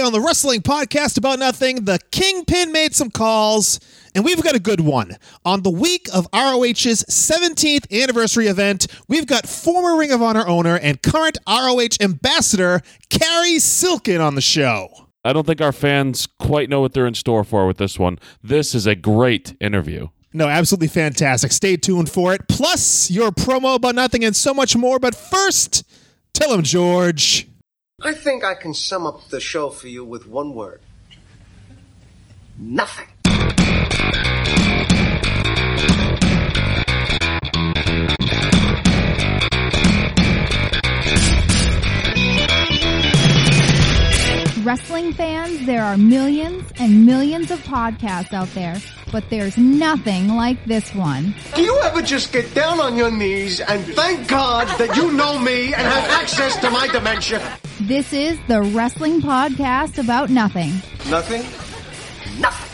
Today on the Wrestling Podcast About Nothing, the Kingpin made some calls, and we've got a good one. On the week of ROH's 17th anniversary event, we've got former Ring of Honor owner and current ROH ambassador, Cary Silkin, on the show. I don't think our fans quite know what they're in store for with this one. This is a great interview. No, absolutely fantastic. Stay tuned for it. Plus, your promo about nothing and so much more. But first, tell him, George. I think I can sum up the show for you with one word. Nothing. Wrestling fans, there are millions and millions of podcasts out there, but there's nothing like this one. Do you ever just get down on your knees and thank God that you know me and have access to my dementia? This is the Wrestling Podcast About Nothing. Nothing? Nothing.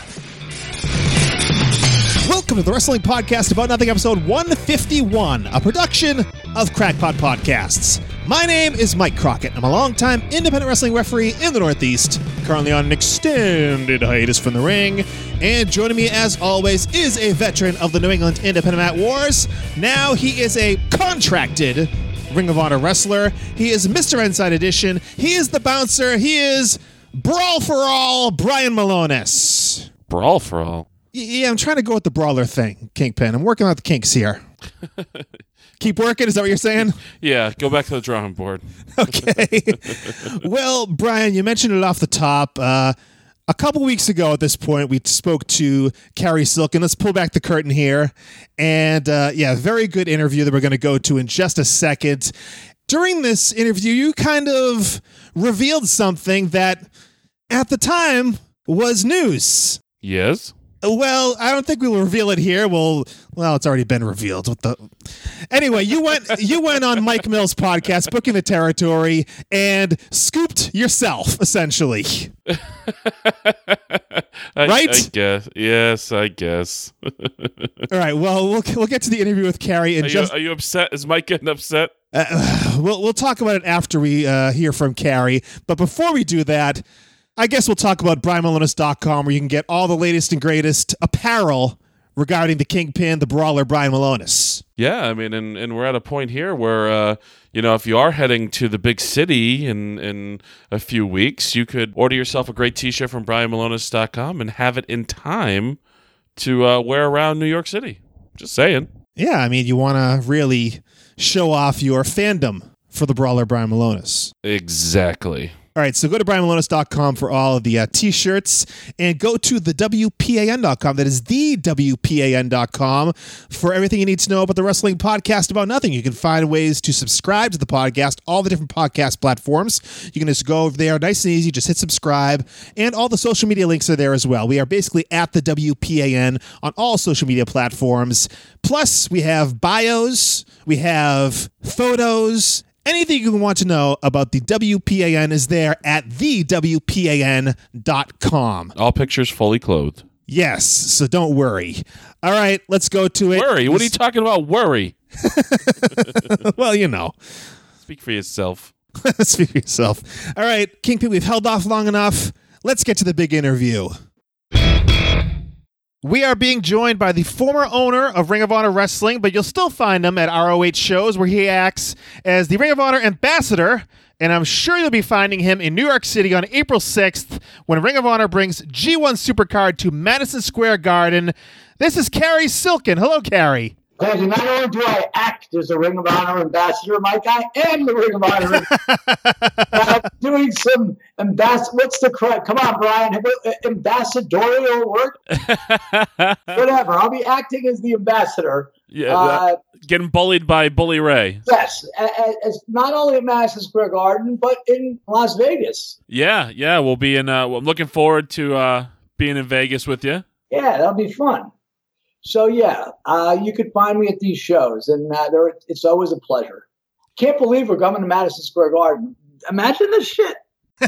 Welcome to the Wrestling Podcast About Nothing, episode 151, a production of Crackpot Podcasts. My name is Mike Crockett. I'm a longtime independent wrestling referee in the Northeast, currently on an extended hiatus from the ring. And joining me, as always, is a veteran of the New England Independent Mat Wars. Now he is a contracted Ring of Honor wrestler. He is Mr. Inside Edition. He is the bouncer. He is Brawl for All, Brian Milonas. Brawl for all. Yeah, I'm trying to go with the brawler thing, Kingpin. I'm working out the kinks here. Keep working, is that what you're saying? Yeah, go back to the drawing board. Okay. well, Brian, you mentioned it off the top. Uh, a couple weeks ago at this point, we spoke to Cary Silk, and let's pull back the curtain here. And uh, yeah, very good interview that we're going to go to in just a second. During this interview, you kind of revealed something that at the time was news. Yes. Well, I don't think we'll reveal it here. Well, well, it's already been revealed. What the? Anyway, you went you went on Mike Mills' podcast, booking the territory, and scooped yourself essentially. I, Right? I guess. Yes, I guess. All right. Well, we'll we'll get to the interview with Cary and Are you, just are you upset? Is Mike getting upset? uh, we'll we'll talk about it after we uh, hear from Cary. But before we do that, I guess we'll talk about BrianMilonas.com, where you can get all the latest and greatest apparel regarding the Kingpin, the Brawler, Brian Milonas. Yeah, I mean, and, and we're at a point here where, uh, you know, if you are heading to the big city in, in a few weeks, you could order yourself a great t shirt from BrianMilonas.com and have it in time to uh, wear around New York City. Just saying. Yeah, I mean, you want to really show off your fandom for the brawler Brian Milonas. Exactly. All right, so go to brianmilonas.com for all of the uh, t-shirts and go to the WPAN.com. That is the WPAN.com for everything you need to know about the wrestling podcast about nothing. You can find ways to subscribe to the podcast, all the different podcast platforms. You can just go over there, nice and easy, just hit subscribe, and all the social media links are there as well. We are basically at the WPAN on all social media platforms. Plus, we have bios, we have photos, Anything you want to know about the WPAN is there at thewpan.com. All pictures fully clothed. Yes, so don't worry. All right, let's go to it. Worry? What are you talking about? Worry. well, you know. Speak for yourself. Speak for yourself. All right, Kingpin, we've held off long enough. Let's get to the big interview. We are being joined by the former owner of Ring of Honor Wrestling, but you'll still find him at ROH shows where he acts as the Ring of Honor ambassador. And I'm sure you'll be finding him in New York City on April 6th when Ring of Honor brings G1 Supercard to Madison Square Garden. This is Cary Silkin. Hello, Cary. Thank you. Not only do I act as a Ring of Honor ambassador, Mike, I am the Ring of Honor. I'm doing some ambassador. What's the correct? Come on, Brian. Ambassadorial work? Whatever. I'll be acting as the ambassador. Yeah, Uh, getting bullied by Bully Ray. yes, as not only at Madison Square Garden, but in Las Vegas. Yeah, yeah, we'll be in. Uh, well, I'm looking forward to uh, being in Vegas with you. Yeah, that'll be fun. So yeah, uh, you could find me at these shows, and uh, there, it's always a pleasure. Can't believe we're coming to Madison Square Garden. Imagine this shit.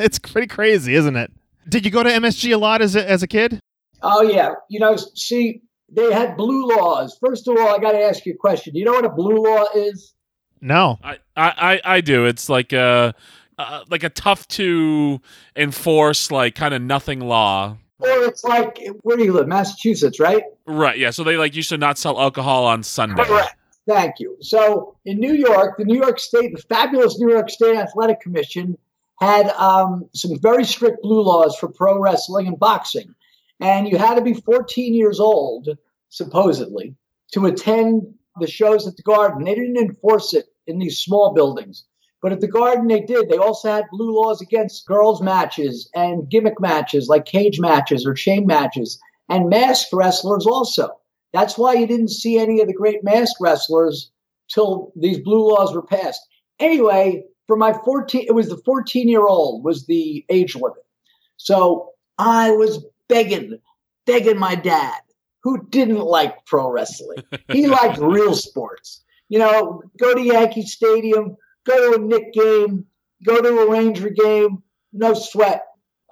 it's pretty crazy, isn't it? Did you go to MSG a lot as a, as a kid? Oh yeah, you know, see, they had blue laws. First of all, I got to ask you a question. Do you know what a blue law is? No. I, I, I, I do. It's like uh, uh, like a tough to enforce, like kind of nothing law. Or it's like, where do you live? Massachusetts, right? Right. Yeah. So they like used to not sell alcohol on Sunday. Correct. Thank you. So in New York, the New York State, the fabulous New York State Athletic Commission had um, some very strict blue laws for pro wrestling and boxing. And you had to be 14 years old, supposedly, to attend the shows at the Garden. They didn't enforce it in these small buildings. But at the Garden, they did. They also had blue laws against girls' matches and gimmick matches like cage matches or chain matches and masked wrestlers also. That's why you didn't see any of the great masked wrestlers till these blue laws were passed. Anyway, for my 14, it was the 14 year old was the age limit. So I was begging, begging my dad, who didn't like pro wrestling. He liked real sports. You know, go to Yankee Stadium, go to a Knick game, go to a Ranger game, no sweat.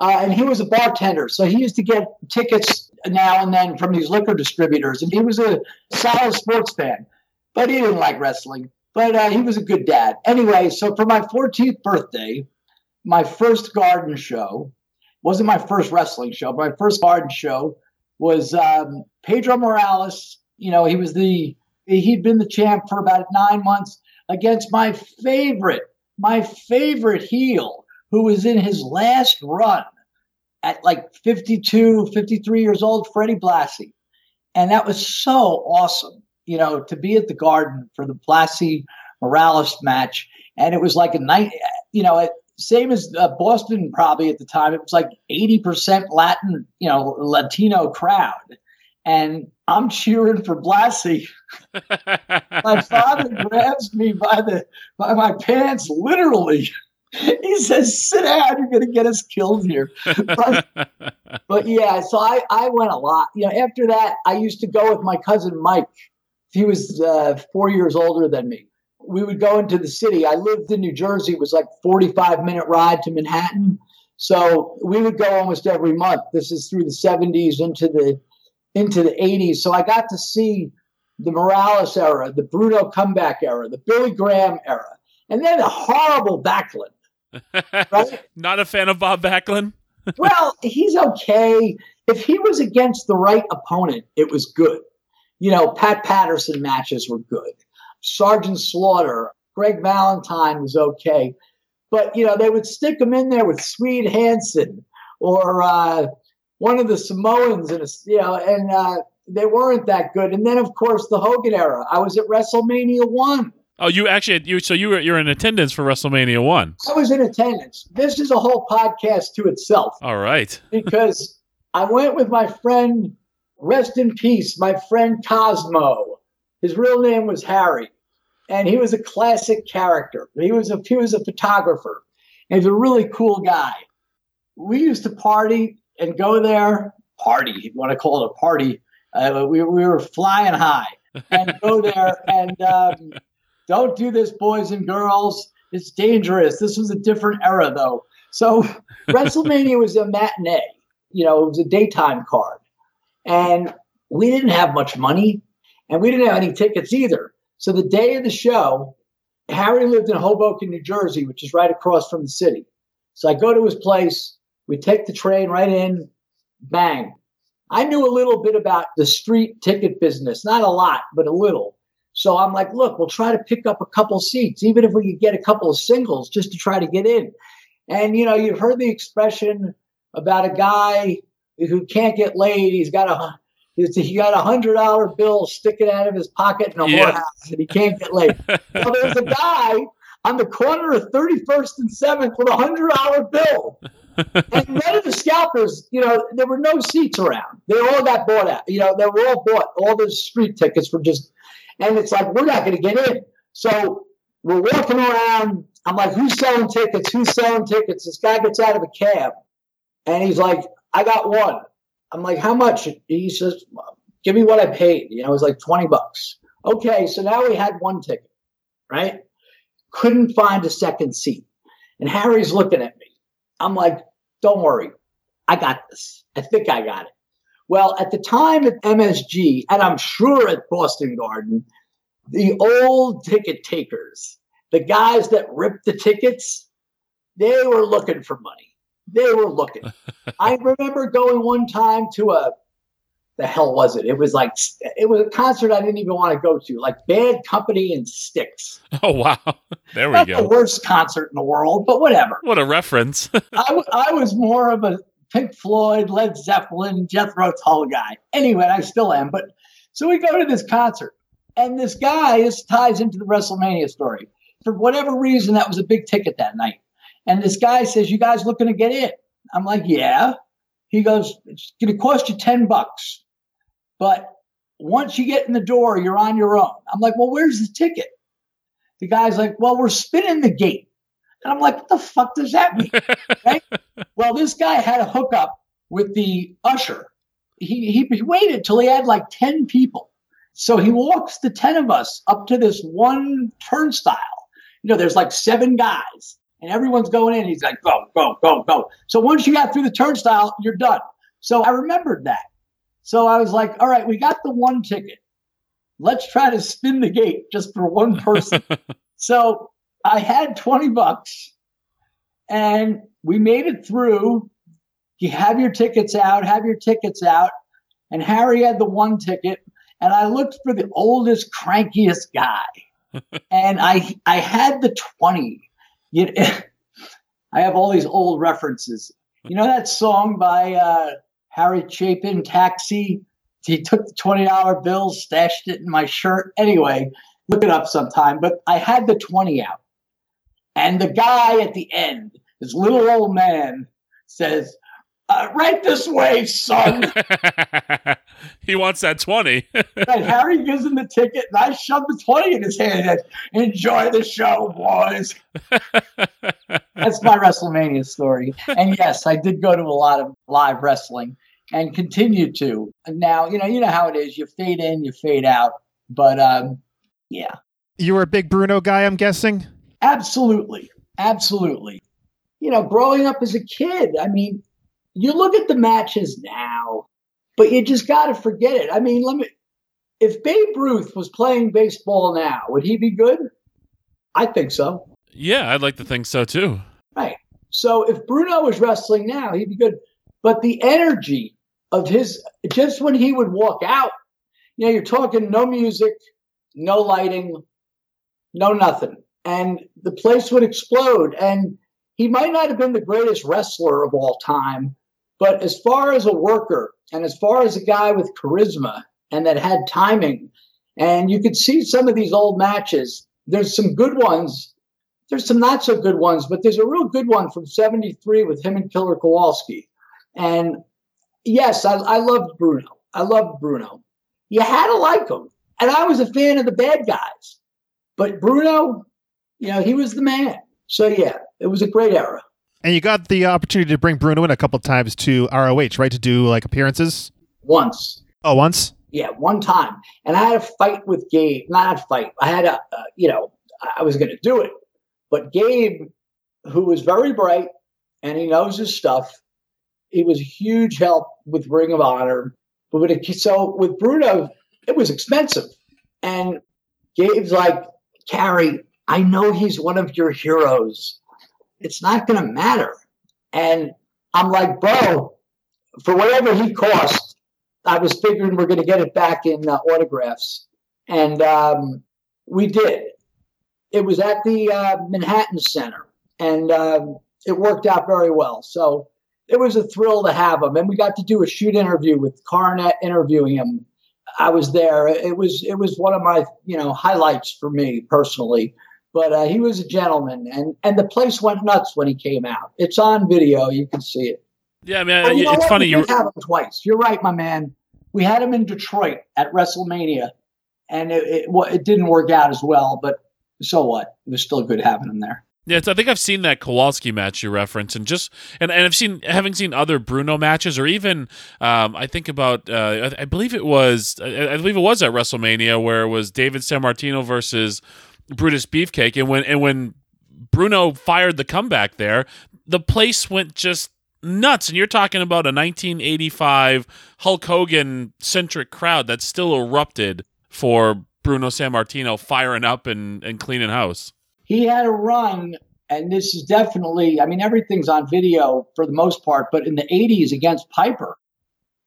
Uh, and he was a bartender, so he used to get tickets now and then from these liquor distributors, and he was a solid sports fan, but he didn't like wrestling. But uh, he was a good dad. Anyway, so for my 14th birthday, my first garden show wasn't my first wrestling show, but my first garden show was um, Pedro Morales. You know, he was the he'd been the champ for about nine months against my favorite, my favorite heel, who was in his last run at like 52, 53 years old, Freddie Blassie. And that was so awesome, you know, to be at the Garden for the Blassie Morales match. And it was like a night, you know, same as uh, Boston probably at the time. It was like 80% Latin, you know, Latino crowd. And I'm cheering for Blassie. my father grabs me by the by my pants, literally. He says, "Sit down. You're going to get us killed here." But, but, yeah, so I I went a lot. You know, after that, I used to go with my cousin Mike. He was uh, four years older than me. We would go into the city. I lived in New Jersey. It was like 45 minute ride to Manhattan. So we would go almost every month. This is through the 70s into the into the 80s. So I got to see the Morales era, the Bruno comeback era, the Billy Graham era, and then the horrible Backlund. Right? Not a fan of Bob Backlund? well, he's okay. If he was against the right opponent, it was good. You know, Pat Patterson matches were good. Sergeant Slaughter, Greg Valentine was okay. But, you know, they would stick him in there with Swede Hansen or uh, one of the Samoans, and you know, and uh, they weren't that good. And then, of course, the Hogan era. I was at WrestleMania one. Oh, you actually you so you were you're in attendance for WrestleMania one. I was in attendance. This is a whole podcast to itself. All right, because I went with my friend, rest in peace, my friend Cosmo. His real name was Harry, and he was a classic character. He was a he was a photographer. And he's a really cool guy. We used to party and go there, party, you want to call it a party. Uh, we, we were flying high and go there and um, don't do this, boys and girls. It's dangerous. This was a different era, though. So WrestleMania was a matinee. You know, it was a daytime card, and we didn't have much money, and we didn't have any tickets either. So the day of the show, Harry lived in Hoboken, New Jersey, which is right across from the city. So I go to his place. We take the train right in, bang. I knew a little bit about the street ticket business, not a lot, but a little. So I'm like, look, we'll try to pick up a couple seats, even if we could get a couple of singles just to try to get in. And, you know, you've heard the expression about a guy who can't get laid. He's got a he got a hundred dollar bill sticking out of his pocket in a yeah. whorehouse, and he can't get laid. so there's a guy on the corner of 31st and 7th with a hundred dollar bill and none of the scalpers, you know, there were no seats around. They all got bought out. You know, they were all bought. All the street tickets were just, and it's like we're not going to get in. So we're walking around. I'm like, who's selling tickets? Who's selling tickets? This guy gets out of a cab, and he's like, I got one. I'm like, how much? He says, give me what I paid. You know, it was like 20 bucks. Okay, so now we had one ticket, right? Couldn't find a second seat. And Harry's looking at me. I'm like, don't worry, I got this. I think I got it. Well, at the time at MSG, and I'm sure at Boston Garden, the old ticket takers, the guys that ripped the tickets, they were looking for money. They were looking. I remember going one time to a the hell was it? It was like it was a concert I didn't even want to go to, like Bad Company and Styx. Oh wow, there we Not go. the worst concert in the world, but whatever. What a reference. I, w- I was more of a Pink Floyd, Led Zeppelin, Jethro Tull guy. Anyway, I still am. But so we go to this concert, and this guy this ties into the WrestleMania story. For whatever reason, that was a big ticket that night. And this guy says, "You guys looking to get in?" I'm like, "Yeah." He goes, "It's going to cost you ten bucks, but once you get in the door, you're on your own." I'm like, "Well, where's the ticket?" The guy's like, "Well, we're spinning the gate." And I'm like, what the fuck does that mean? right? Well, this guy had a hookup with the usher. He, he, he waited till he had like 10 people. So he walks the 10 of us up to this one turnstile. You know, there's like seven guys and everyone's going in. He's like, go, go, go, go. So once you got through the turnstile, you're done. So I remembered that. So I was like, all right, we got the one ticket. Let's try to spin the gate just for one person. so I had 20 bucks and we made it through. You have your tickets out, have your tickets out. And Harry had the one ticket. And I looked for the oldest, crankiest guy. and I I had the 20. You know, I have all these old references. You know that song by uh, Harry Chapin, Taxi? He took the $20 bill, stashed it in my shirt. Anyway, look it up sometime. But I had the 20 out. And the guy at the end, this little old man, says, uh, right this way, son. he wants that 20. and Harry gives him the ticket, and I shove the 20 in his hand and enjoy the show, boys. That's my WrestleMania story. And yes, I did go to a lot of live wrestling and continue to. Now, you know, you know how it is. You fade in, you fade out. But um, yeah, You were a big Bruno guy, I'm guessing. Absolutely. Absolutely. You know, growing up as a kid, I mean, you look at the matches now, but you just got to forget it. I mean, let me, if Babe Ruth was playing baseball now, would he be good? I think so. yeah, I'd like to think so too. Right. So if Bruno was wrestling now, he'd be good. But the energy of his, just when he would walk out, you know, you're talking no music, no lighting, no nothing. And the place would explode. And he might not have been the greatest wrestler of all time, but as far as a worker and as far as a guy with charisma and that had timing, and you could see some of these old matches, there's some good ones. There's some not so good ones, but there's a real good one from 73 with him and Killer Kowalski. And yes, I, I loved Bruno. I loved Bruno. You had to like him. And I was a fan of the bad guys. But Bruno, you know, he was the man. So yeah, it was a great era. And you got the opportunity to bring Bruno in a couple times to ROH, right? To do like appearances. Once. Oh, once. Yeah, one time. And I had a fight with Gabe. Not a fight. I had a, uh, you know, I was going to do it. But Gabe, who was very bright and he knows his stuff, he was a huge help with Ring of Honor. But with it, so with Bruno, it was expensive. And Gabe's like, Cary, I know he's one of your heroes. It's not going to matter. And I'm like, bro, for whatever he cost, I was figuring we're going to get it back in uh, autographs. And um, we did. It was at the uh, Manhattan Center, and um, it worked out very well. So it was a thrill to have him. And we got to do a shoot interview with Cornette interviewing him. I was there. It was it was one of my you know highlights for me personally. But uh, he was a gentleman, and and the place went nuts when he came out. It's on video; you can see it. Yeah, I mean, you know it's what? funny. We You have him twice. You're right, my man. We had him in Detroit at WrestleMania, and it it, well, it didn't work out as well. But so what? It was still good having him there. Yeah, it's, I think I've seen that Kowalski match you reference, and just and, and I've seen having seen other Bruno matches, or even um, I think about uh, I, I believe it was I, I believe it was at WrestleMania where it was David Sammartino versus Brutus Beefcake, and when and when Bruno fired the comeback there, the place went just nuts, and you're talking about a 1985 Hulk Hogan centric crowd that still erupted for Bruno Sammartino firing up and, and cleaning house. He had a run And this is definitely, I mean, everything's on video for the most part, but in the 80s against Piper.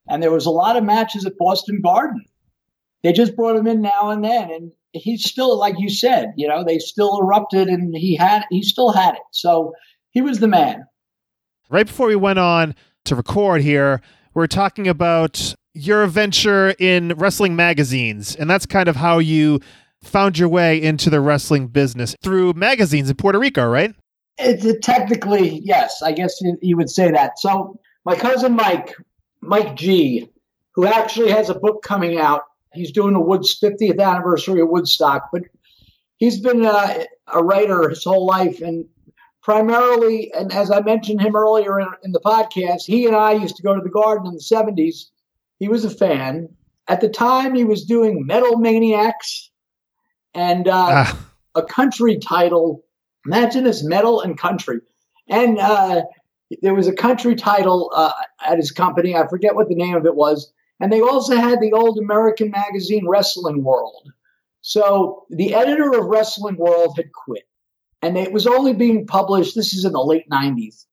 And there was a lot of matches at Boston Garden. They just brought him in now and then. And he's still, like you said, you know, they still erupted and he had, he still had it. So he was the man. Right before we went on to record here, we are talking about your venture in wrestling magazines. And that's kind of how you found your way into the wrestling business through magazines in Puerto Rico, right? It's it, technically, yes, I guess you would say that. So my cousin Mike, Mike G, who actually has a book coming out. He's doing the Woods 50th anniversary of Woodstock, but he's been uh, a writer his whole life, and primarily, and as I mentioned him earlier in, in the podcast, he and I used to go to the Garden in the 70s. He was a fan. At the time, he was doing Metal Maniacs, and uh, ah. a country title. Imagine this metal and country. And uh, there was a country title uh, at his company. I forget what the name of it was. And they also had the old American magazine Wrestling World. So the editor of Wrestling World had quit. And it was only being published, this is in the late 90s,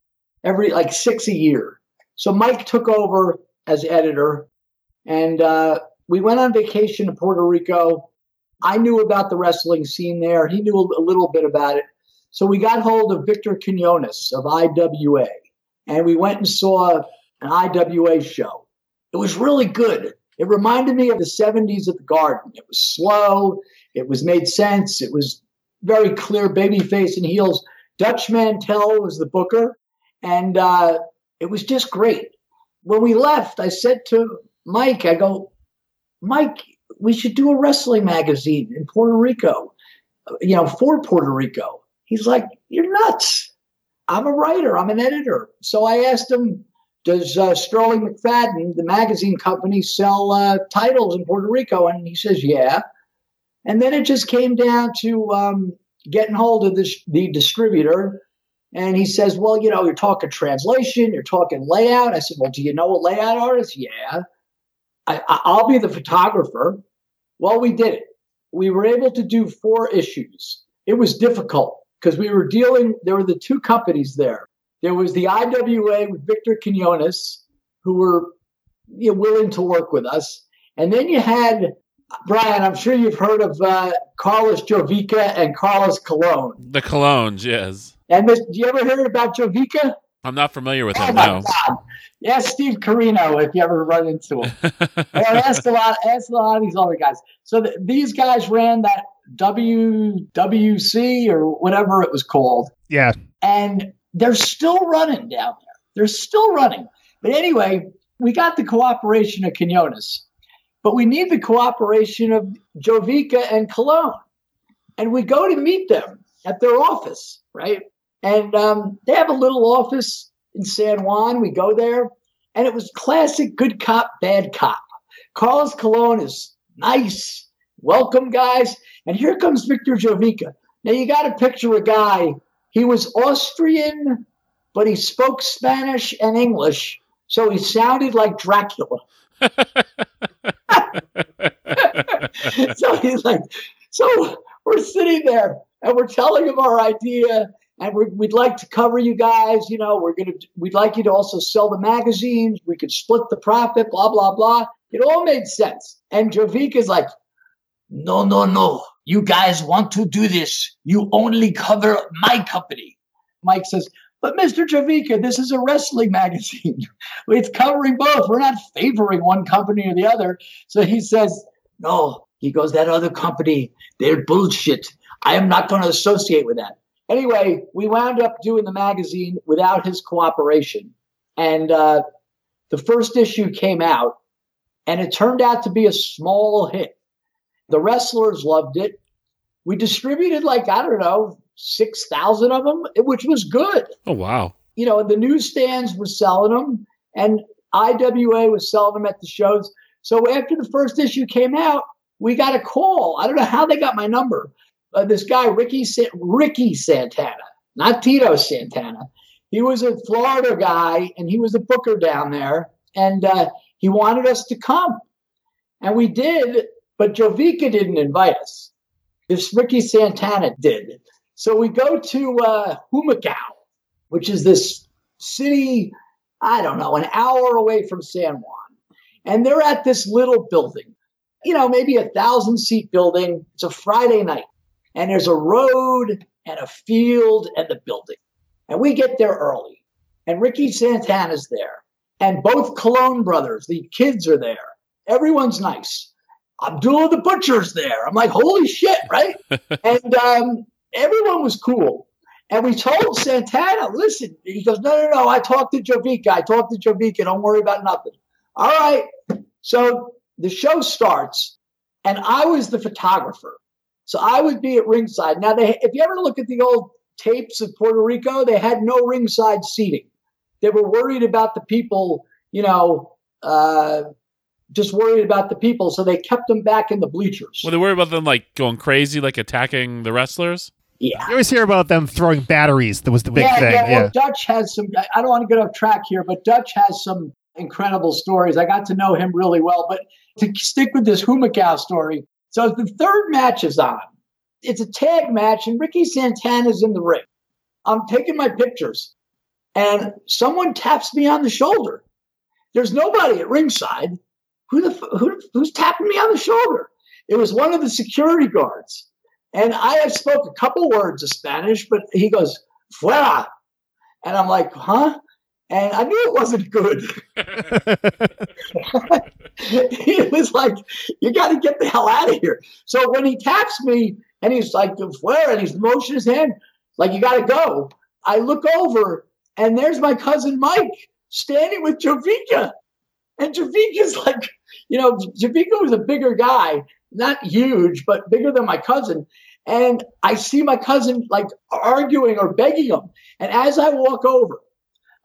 every like six a year. So Mike took over as editor. And uh, we went on vacation to Puerto Rico I knew about the wrestling scene there. He knew a, little bit about it. So we got hold of Victor Quinones of IWA and we went and saw an IWA show. It was really good. It reminded me of the 70s at the Garden. It was slow, it was made sense, it was very clear babyface and heels. Dutch Mantell was the booker, and uh, it was just great. When we left, I said to Mike, I go, Mike, we should do a wrestling magazine in Puerto Rico, you know, for Puerto Rico. He's like, you're nuts. I'm a writer. I'm an editor. So I asked him, does uh, Sterling/MacFadden, the magazine company, sell uh, titles in Puerto Rico? And he says, yeah. And then it just came down to um, getting hold of this, the distributor. And he says, well, you know, you're talking translation, you're talking layout. I said, well, do you know a layout artist? Yeah. I, will be the photographer. Well, we did it. We were able to do four issues. It was difficult because we were dealing, there were the two companies there. There was the IWA with Victor Quinones, who were you know, willing to work with us. And then you had, Brian, I'm sure you've heard of uh, Carlos Jovica and Carlos Colon. The Colones, yes. And this, you ever heard about Jovica? I'm not familiar with oh him. No. God. Ask Steve Corino if you ever run into him. And ask a lot. Ask a lot of these other guys. So the, these guys ran that WWC or whatever it was called. Yeah. And they're still running down there. They're still running. But anyway, we got the cooperation of Quinones, but we need the cooperation of Jovica and Colon. And we go to meet them at their office, right? And um, they have a little office in San Juan. We go there, and it was classic good cop, bad cop. Carlos Colon is nice, welcome guys. And here comes Victor Jovica. Now you got to picture a guy. He was Austrian, but he spoke Spanish and English, so he sounded like Dracula. so he's like, so we're sitting there and we're telling him our idea and we would like to cover you guys. You know, we're gonna we'd like you to also sell the magazines. We could split the profit. Blah blah blah. It all made sense. And Jovica is like, no, no, no. You guys want to do this? You only cover my company. Mike says, but Mr. Jovica, this is a wrestling magazine. it's covering both. We're not favoring one company or the other. So he says, no. He goes, that other company, they're bullshit. I am not going to associate with that. Anyway, we wound up doing the magazine without his cooperation. And uh, the first issue came out, and it turned out to be a small hit. The wrestlers loved it. We distributed like, I don't know, 6,000 of them, which was good. Oh, wow. You know, the newsstands were selling them, and IWA was selling them at the shows. So after the first issue came out, we got a call. I don't know how they got my number, uh, this guy Ricky Sa- Ricky Santana, not Tito Santana. He was a Florida guy, and he was a booker down there, and uh, he wanted us to come, and we did. But Jovica didn't invite us. This Ricky Santana did. So we go to uh, Humacao, which is this city, I don't know, an hour away from San Juan. And they're at this little building, you know, maybe a thousand seat building. It's a Friday night. And there's a road and a field and the building. And we get there early. And Ricky Santana's there. And both Colon brothers, the kids are there. Everyone's nice. Abdullah the Butcher's there. I'm like, holy shit, right? and um, everyone was cool. And we told Santana, listen, he goes, no, no, no, I talked to Jovica. I talked to Jovica. Don't worry about nothing. All right. So the show starts, and I was the photographer. So I would be at ringside. Now, they, if you ever look at the old tapes of Puerto Rico, they had no ringside seating. They were worried about the people, you know, uh, just worried about the people. So they kept them back in the bleachers. Were they worried about them like going crazy, like attacking the wrestlers? Yeah. You always hear about them throwing batteries. That was the big yeah, thing. Yeah, Yeah. well, Dutch has some. I don't want to get off track here, but Dutch has some incredible stories. I got to know him really well. But to stick with this Humacao story, so the third match is on. It's a tag match, and Ricky Santana's in the ring. I'm taking my pictures, and someone taps me on the shoulder. There's nobody at ringside. Who the who, who's tapping me on the shoulder? It was one of the security guards. And I had spoke a couple words of Spanish, but he goes, fuera. And I'm like, huh? And I knew it wasn't good. he was like, you got to get the hell out of here. So when he taps me and he's like, fuera, and he's motioning his hand, like, you got to go. I look over and there's my cousin Mike standing with Jovica. And Jovica's like, you know, Jovica was a bigger guy, not huge, but bigger than my cousin. And I see my cousin like arguing or begging him. And as I walk over,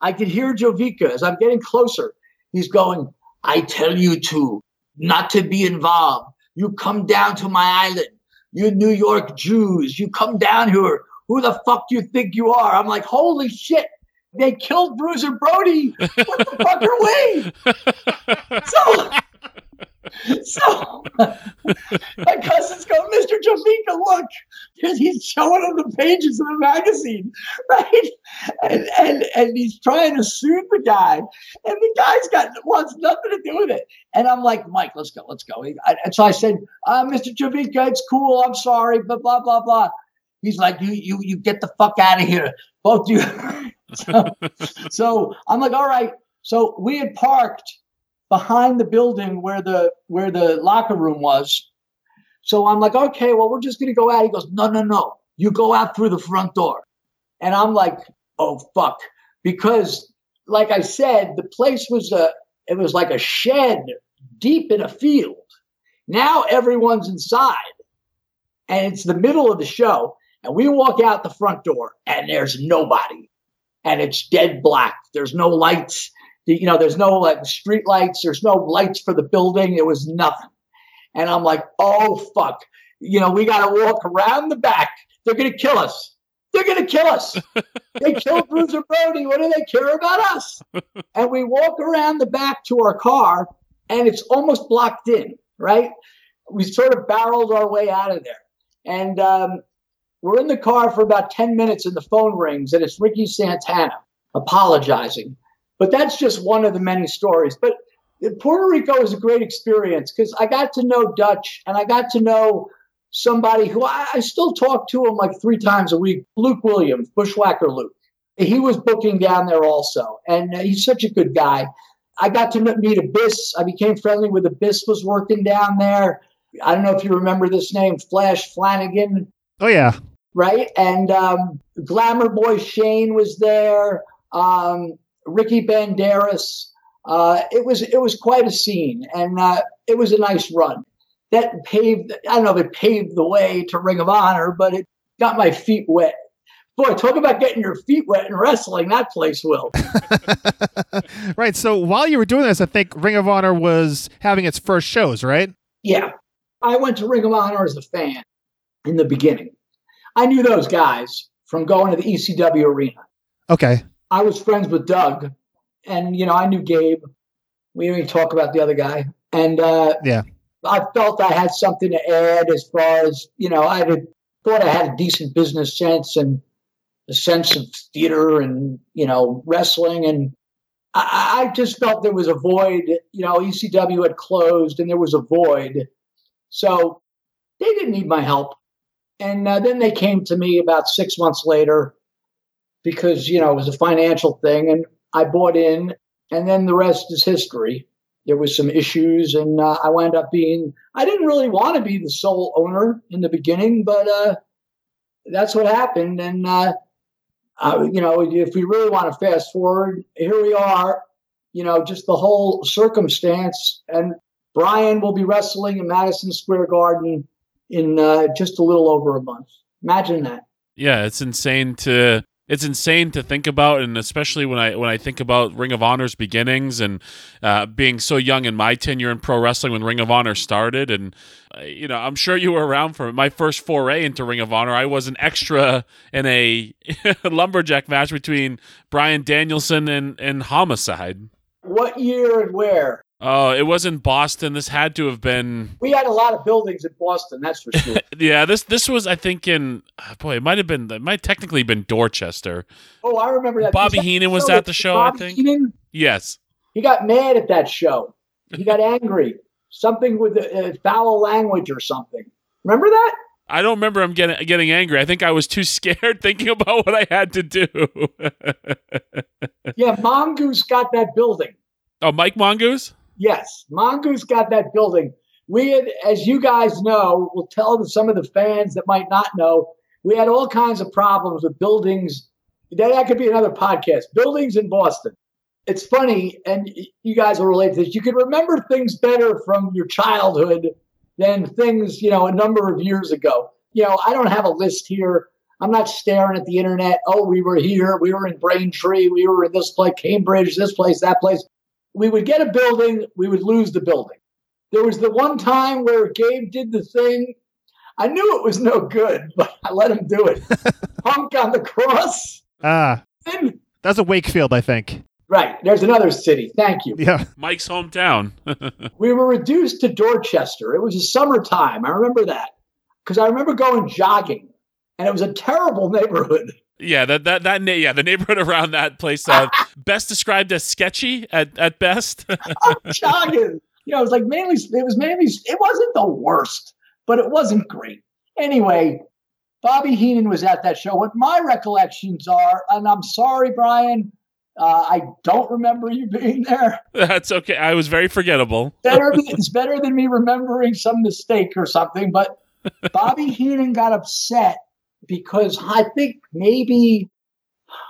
I can hear Jovica as I'm getting closer. He's going, I tell you to not to be involved. You come down to my island. You New York Jews. You come down here. Who the fuck do you think you are? I'm like, holy shit. They killed Bruiser Brody. What the fuck are we? So, so my cousins go, Mr. Jovica, look, he's showing him the pages of the magazine, right? And and and he's trying to soothe the guy, and the guy's got wants nothing to do with it. And I'm like, Mike, let's go, let's go. And so I said, uh, Mr. Jovica, it's cool. I'm sorry, but blah blah blah. He's like, you you you get the fuck out of here, both you. so, I'm like, all right. So we had parked behind the building where the where the locker room was. So I'm like, okay, well, we're just gonna go out. He goes, no, no, no. You go out through the front door. And I'm like, oh fuck. Because like I said, the place was a it was like a shed deep in a field. Now everyone's inside. And it's the middle of the show. And we walk out the front door and there's nobody. And it's dead black. There's no lights you know, there's no like street lights, there's no lights for the building. It was nothing. And I'm like, oh fuck. You know, we gotta walk around the back. They're gonna kill us. They're gonna kill us. they killed Bruiser Brody. What do they care about us? And we walk around the back to our car, and it's almost blocked in, right? We sort of barreled our way out of there. And um, we're in the car for about 10 minutes, and the phone rings, and it's Ricky Santana apologizing. But that's just one of the many stories. But Puerto Rico is a great experience because I got to know Dutch and I got to know somebody who I, I, still talk to him like three times a week Luke Williams, Bushwhacker Luke. He was booking down there also. And uh, he's such a good guy. I got to meet Abyss. I became friendly with Abyss, was working down there. I don't know if you remember this name, Flash Flanagan. Oh, yeah. Right. And um, Glamour Boy Shane was there. Um, Ricky Banderas. Uh, it was it was quite a scene, and uh, it was a nice run. That paved I don't know if it paved the way to Ring of Honor, but it got my feet wet. Boy, talk about getting your feet wet in wrestling. That place will. right. So while you were doing this, I think Ring of Honor was having its first shows, right? Yeah, I went to Ring of Honor as a fan in the beginning. I knew those guys from going to the ECW arena. Okay. I was friends with Doug, and you know I knew Gabe. We didn't even talk about the other guy, and uh, yeah, I felt I had something to add as far as you know. I had thought I had a decent business sense and a sense of theater and you know wrestling, and I, I just felt there was a void. You know, ECW had closed, and there was a void, so they didn't need my help. And uh, then they came to me about six months later because you know it was a financial thing, and I bought in, and then the rest is history. There was some issues, and uh, I wound up being. I didn't really want to be the sole owner in the beginning, but uh, that's what happened. And uh, you know, if we really want to fast forward, here we are. You know, just the whole circumstance, and Brian will be wrestling in Madison Square Garden in uh, just a little over a month. Imagine that. Yeah, it's insane to it's insane to think about, and especially when I when I think about Ring of Honor's beginnings and uh, being so young in my tenure in pro wrestling when Ring of Honor started, and uh, you know I'm sure you were around for my first foray into Ring of Honor. I was an extra in a lumberjack match between Bryan Danielson and and Homicide. What year and where? Oh, it was in Boston. This had to have been. We had a lot of buildings in Boston, that's for sure. yeah, this this was I think in uh, boy, it might have been it might technically been Dorchester. oh, I remember that. Bobby that Heenan was at the show, Bobby I think. Heenan? Yes. He got mad at that show. He got angry. Something with uh, foul language or something. Remember that? I don't remember him getting getting angry. I think I was too scared thinking about what I had to do. Yeah, Mongoose got that building. oh, Mike Mongoose? Yes, Mongoose got that building. We had, as you guys know, we'll tell some of the fans that might not know, we had all kinds of problems with buildings. That, that could be another podcast. Buildings in Boston. It's funny, and you guys will relate to this. You can remember things better from your childhood than things, you know, a number of years ago. You know, I don't have a list here. I'm not staring at the internet. Oh, we were here. We were in Braintree. We were in this place, Cambridge, this place, that place we would get a building, we would lose the building. There was the one time where Gabe did the thing. I knew it was no good, but I let him do it. Punk on the cross. Ah, And, that's a Wakefield, I think. right, there's another city. Thank you. Yeah. Mike's hometown. We were reduced to Dorchester. It was a summertime. I remember that because I remember going jogging, and it was a terrible neighborhood. Yeah, that that that na- yeah, the neighborhood around that place uh, best described as sketchy at at best. I'm jogging. You know, it was like mainly, it was mainly, it wasn't the worst, but it wasn't great. Anyway, Bobby Heenan was at that show. What my recollections are, and I'm sorry, Brian, uh, I don't remember you being there. That's okay. I was very forgettable. Better, it's better than me remembering some mistake or something. But Bobby Heenan got upset because I think maybe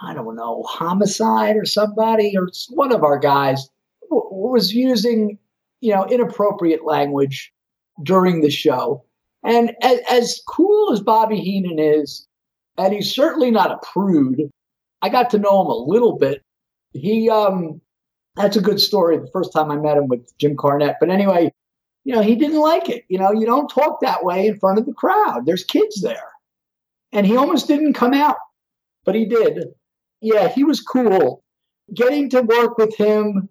I don't know homicide or somebody or one of our guys w- was using you know inappropriate language during the show. And as, as cool as Bobby Heenan is, and he's certainly not a prude. I got to know him a little bit. He um that's a good story. The first time I met him with Jim Cornette. But anyway, you know, he didn't like it. You know, you don't talk that way in front of the crowd. There's kids there. And he almost didn't come out, but he did. Yeah, he was cool. Getting to work with him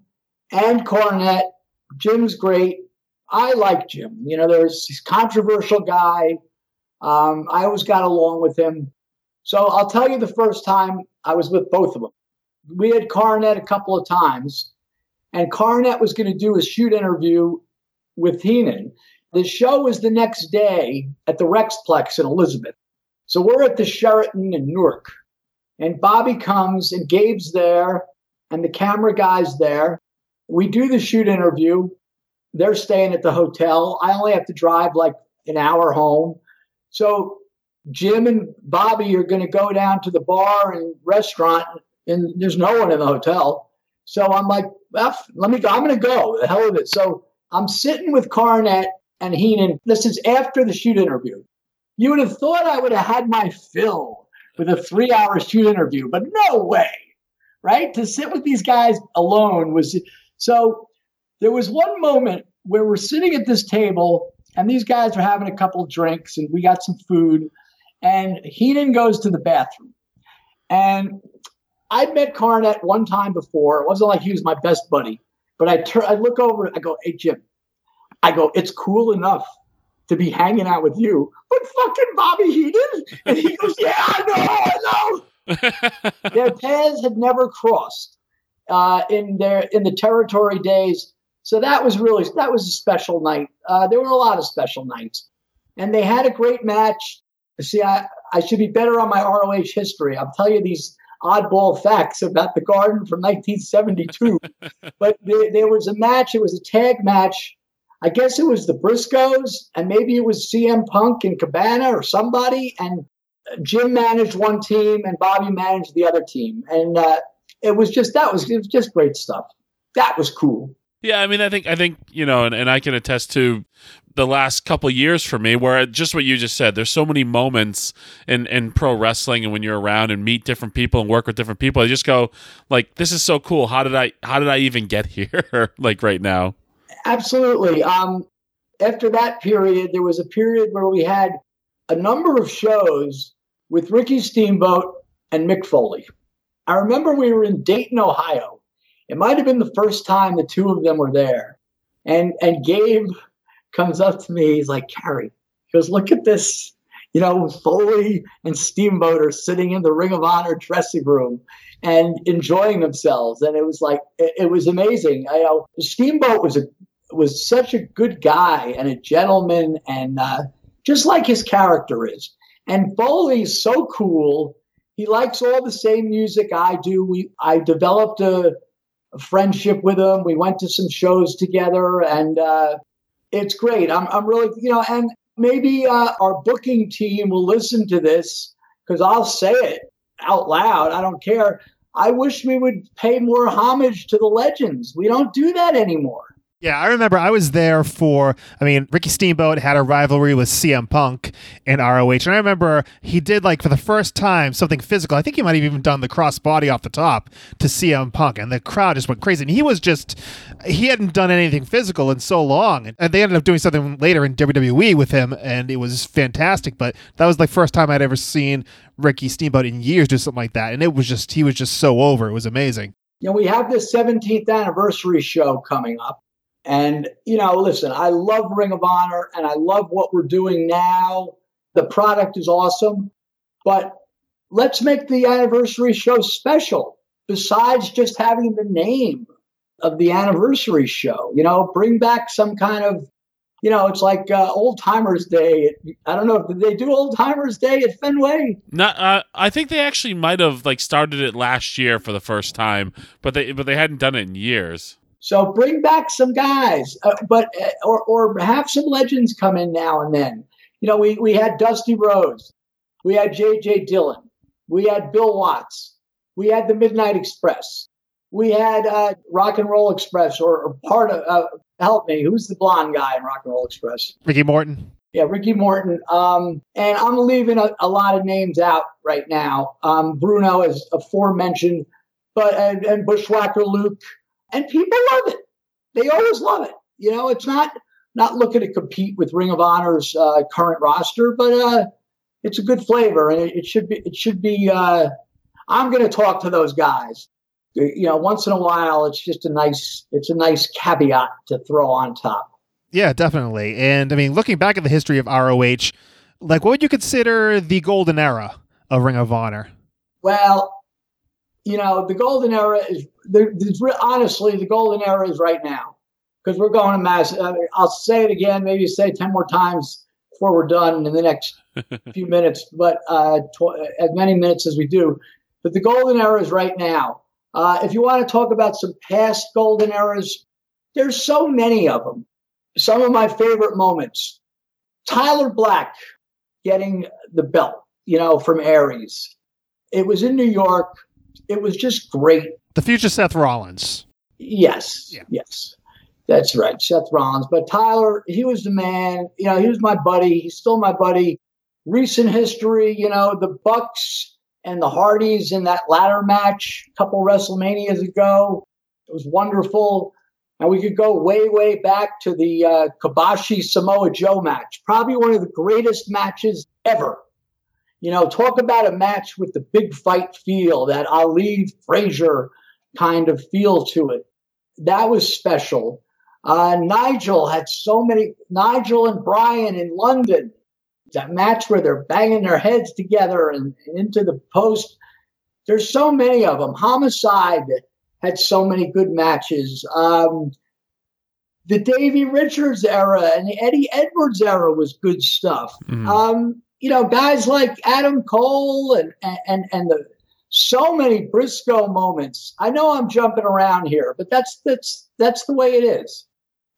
and Cornette, Jim's great. I like Jim. You know, there's he's controversial guy. Um, I always got along with him. So I'll tell you the first time I was with both of them. We had Cornette a couple of times, and Cornette was going to do a shoot interview with Heenan. The show was the next day at the Rexplex in Elizabeth. So we're at the Sheraton in Newark, and Bobby comes, and Gabe's there, and the camera guy's there. We do the shoot interview. They're staying at the hotel. I only have to drive like an hour home. So Jim and Bobby are going to go down to the bar and restaurant, and there's no one in the hotel. So I'm like, let me go. I'm going to go. The hell of it. So I'm sitting with Cornette and Heenan. This is after the shoot interview. You would have thought I would have had my fill with a three hour shoot interview, but no way. Right? To sit with these guys alone was so there was one moment where we're sitting at this table and these guys are having a couple drinks and we got some food and Heenan goes to the bathroom. And I'd met Cornette one time before. It wasn't like he was my best buddy, but I turn, I look over, I go, "Hey Jim," I go, "It's cool enough to be hanging out with you, but fucking Bobby Heenan. And he goes, yeah, I know, I know. Their paths had never crossed uh, in their in the territory days. So that was really that was a special night. Uh, there were a lot of special nights, and they had a great match. See, I, I should be better on my ROH history. I'll tell you these oddball facts about the Garden from 1972. but there, there was a match. It was a tag match. I guess it was the Briscoes, and maybe it was CM Punk and Cabana or somebody. And Jim managed one team, and Bobby managed the other team. And uh, it was just that was, it was just great stuff. That was cool. Yeah, I mean, I think I think you know, and, and I can attest to the last couple years for me where just what you just said there's so many moments in in pro wrestling and when you're around and meet different people and work with different people i just go like this is so cool how did i how did i even get here like right now absolutely um after that period there was a period where we had a number of shows with ricky steamboat and mick foley i remember we were in dayton ohio it might have been the first time the two of them were there and and gabe comes up to me. He's like, Cary, he goes, look at this. You know, Foley and Steamboat are sitting in the Ring of Honor dressing room and enjoying themselves. And it was like, it, it was amazing. I know Steamboat was a was such a good guy and a gentleman and uh, just like his character is. And Foley's so cool. He likes all the same music I do. We I developed a, a friendship with him. We went to some shows together, and uh, it's great. I'm, I'm really, you know, and maybe uh, our booking team will listen to this because I'll say it out loud. I don't care. I wish we would pay more homage to the legends. We don't do that anymore. Yeah, I remember I was there for. I mean, Ricky Steamboat had a rivalry with CM Punk in ROH, and I remember he did like for the first time something physical. I think he might have even done the cross body off the top to CM Punk, and the crowd just went crazy. And he was just he hadn't done anything physical in so long, and they ended up doing something later in WWE with him, and it was fantastic. But that was the first time I'd ever seen Ricky Steamboat in years do something like that, and it was just he was just so over. It was amazing. You know, we have this 17th anniversary show coming up and, you know, listen, I love Ring of Honor and I love what we're doing now. The product is awesome, but let's make the anniversary show special besides just having the name of the anniversary show. You know, bring back some kind of, you know, it's like uh, Old Timers Day. I don't know if they do Old Timers Day at Fenway. Not, uh, I think they actually might have like started it last year for the first time, but they but they hadn't done it in years. So bring back some guys, uh, but uh, or or have some legends come in now and then. You know, we we had Dusty Rhodes, we had J.J. Dillon, we had Bill Watts, we had the Midnight Express, we had uh, Rock and Roll Express, or, or part of uh, help me, who's the blonde guy in Rock and Roll Express? Ricky Morton. Yeah, Ricky Morton. Um, and I'm leaving a, a, lot of names out right now. Um, Bruno, is aforementioned, but and, and Bushwhacker Luke and people love it. They always love it. You know, it's not not looking to compete with Ring of Honor's uh, current roster, but uh, it's a good flavor, and it, it should be. It should be. Uh, I'm going to talk to those guys. You know, once in a while, it's just a nice. It's a nice caveat to throw on top. Yeah, definitely. And I mean, looking back at the history of ROH, like what would you consider the golden era of Ring of Honor? Well, you know, the golden era is the, honestly the golden era is right now because we're going to mass. I mean, I'll say it again, maybe say it ten more times before we're done in the next few minutes, but uh, tw- as many minutes as we do. But the golden era is right now. Uh, if you want to talk about some past golden eras, there's so many of them. Some of my favorite moments: Tyler Black getting the belt, you know, from Aries. It was in New York it was just great. The future Seth Rollins. Yes. Yeah. Yes. That's right, Seth Rollins. But Tyler, he was the man. You know, he was my buddy. He's still my buddy. Recent history, you know, the Bucks and the Hardys in that ladder match a couple WrestleManias ago. It was wonderful. And we could go way, way back to the uh, Kobashi Samoa Joe match. Probably one of the greatest matches ever you know, talk about a match with the big fight feel, that Ali Frazier kind of feel to it. That was special. Uh, Nigel had so many, Nigel and Brian in London, that match where they're banging their heads together and, and into the post. There's so many of them. Homicide had so many good matches. Um, the Davey Richards era and the Eddie Edwards era was good stuff. Mhm. Um, you know, guys like Adam Cole and and and the so many Briscoe moments. I know I'm jumping around here, but that's that's that's the way it is.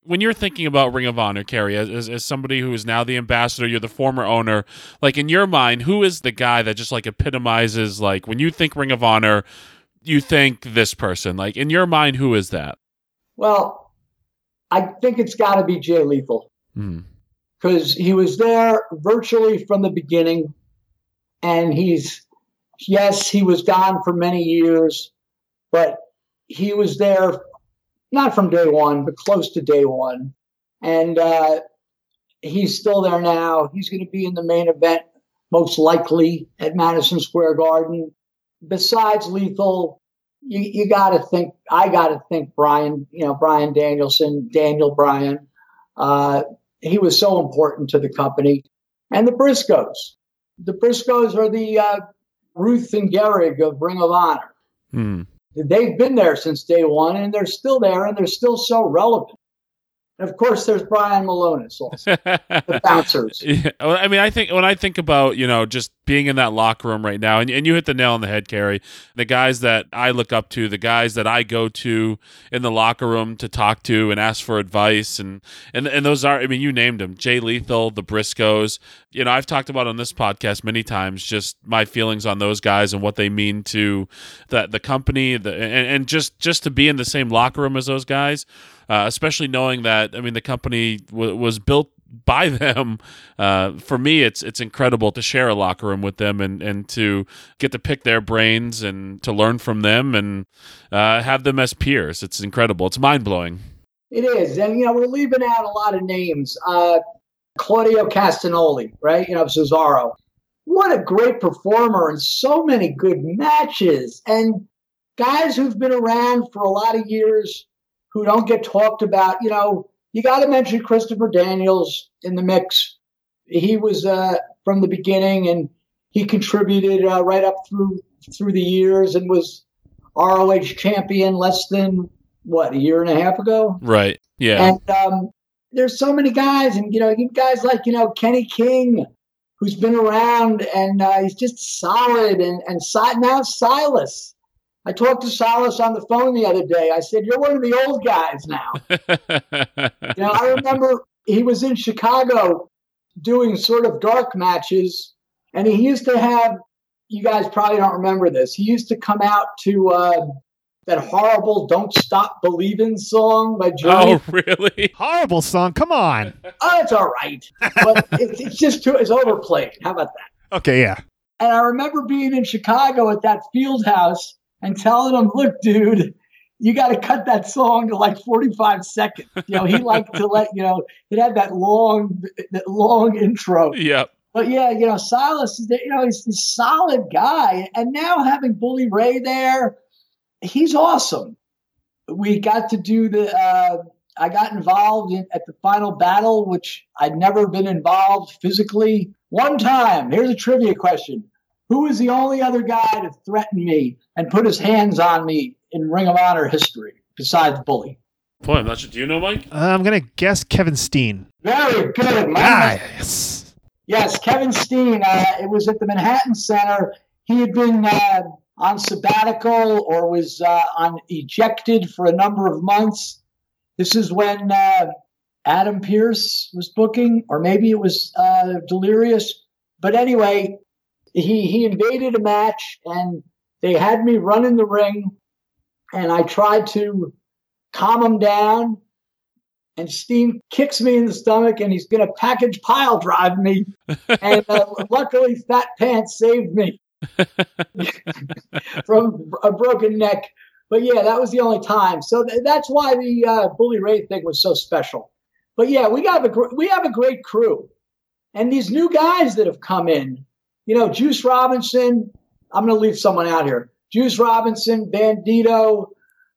when you're thinking about Ring of Honor, Cary, as, as, somebody who is now the ambassador, you're the former owner. Like in your mind, who is the guy that just like epitomizes like when you think Ring of Honor, you think this person. Like in your mind, who is that? Well, I think it's got to be Jay Lethal. Hmm. Because he was there virtually from the beginning. And he's, yes, he was gone for many years, but he was there not from day one, but close to day one. And uh, he's still there now. He's going to be in the main event, most likely at Madison Square Garden. Besides Lethal, you, you got to think, I got to think Brian, you know, Bryan Danielson, Daniel Bryan. Uh, he was so important to the company. And the Briscoes. The Briscoes are the uh, Ruth and Gehrig of Ring of Honor. Hmm. They've been there since day one, and they're still there, and they're still so relevant. And of course, there's Brian Milonas also, the bouncers. Yeah, well, I mean, I think when I think about you know just being in that locker room right now, and, and you hit the nail on the head, Cary. The guys that I look up to, the guys that I go to in the locker room to talk to and ask for advice, and and and those are, I mean, you named them: Jay Lethal, the Briscoes. You know, I've talked about on this podcast many times just my feelings on those guys and what they mean to the the company, the and, and just just to be in the same locker room as those guys. Uh, especially knowing that I mean the company w- was built by them. Uh, for me, it's it's incredible to share a locker room with them and and to get to pick their brains and to learn from them and uh, have them as peers. It's incredible. It's mind blowing. It is. And, you know, we're leaving out a lot of names. Uh, Claudio Castagnoli, right? You know, Cesaro. What a great performer and so many good matches. And guys who've been around for a lot of years who don't get talked about. You know, you got to mention Christopher Daniels in the mix. He was uh, from the beginning and he contributed uh, right up through through the years and was ROH champion less than what a year and a half ago. Right. Yeah. And um, there's so many guys, and you know, you guys like you know Kenny King, who's been around, and uh, he's just solid. And and si- now Silas. I talked to Silas on the phone the other day. I said, "You're one of the old guys now." You know, I remember he was in Chicago doing sort of dark matches, and he used to have. You guys probably don't remember this. He used to come out to uh, that horrible "Don't Stop Believing" song by Journey. oh, really? Horrible song. Come on. Oh, it's all right, but it's, it's just too it's overplayed. How about that? Okay, yeah. And I remember being in Chicago at that field house and telling him, "Look, dude, you got to cut that song to like 45 seconds." You know, he liked to let you know it had that long, that long intro. Yeah. But yeah, you know, Silas, is you know, he's a solid guy, and now having Bully Ray there, he's awesome. We got to do the. Uh, I got involved in, at the final battle, which I'd never been involved physically. One time, here's a trivia question: Who is the only other guy to threaten me and put his hands on me in Ring of Honor history besides Bully? Boy, I'm not sure. Do you know, Mike? Uh, I'm gonna guess Kevin Steen. Very good, Mike. Yes. Yes, Kevin Steen. Uh, it was at the Manhattan Center. He had been uh, on sabbatical or was uh, on ejected for a number of months. This is when uh, Adam Pearce was booking, or maybe it was uh, Delirious. But anyway, he he invaded a match, and they had me run in the ring, and I tried to calm him down. And Steen kicks me in the stomach, and he's going to package pile drive me. And uh, luckily, Fat Pants saved me from a broken neck. But yeah, that was the only time. So th- that's why the uh, Bully Ray thing was so special. But yeah, we got a gr- we have a great crew, and these new guys that have come in. You know, Juice Robinson. I'm going to leave someone out here. Juice Robinson, Bandito,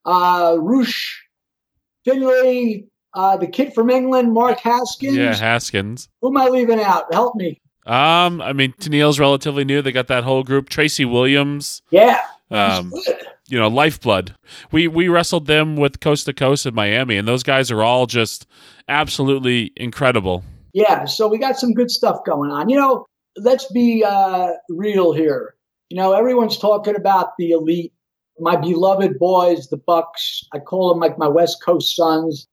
uh, Roosh, Finley, Uh, the kid from England, Mark Haskins. Yeah, Haskins. Who am I leaving out? Help me. Um, I mean, Tennille's relatively new. They got that whole group. Tracy Williams. Yeah. Um, you know, Lifeblood. We we wrestled them with Coast to Coast in Miami, and those guys are all just absolutely incredible. Yeah, so we got some good stuff going on. You know, let's be uh, real here. You know, everyone's talking about the elite, my beloved boys, the Bucks. I call them like my West Coast sons.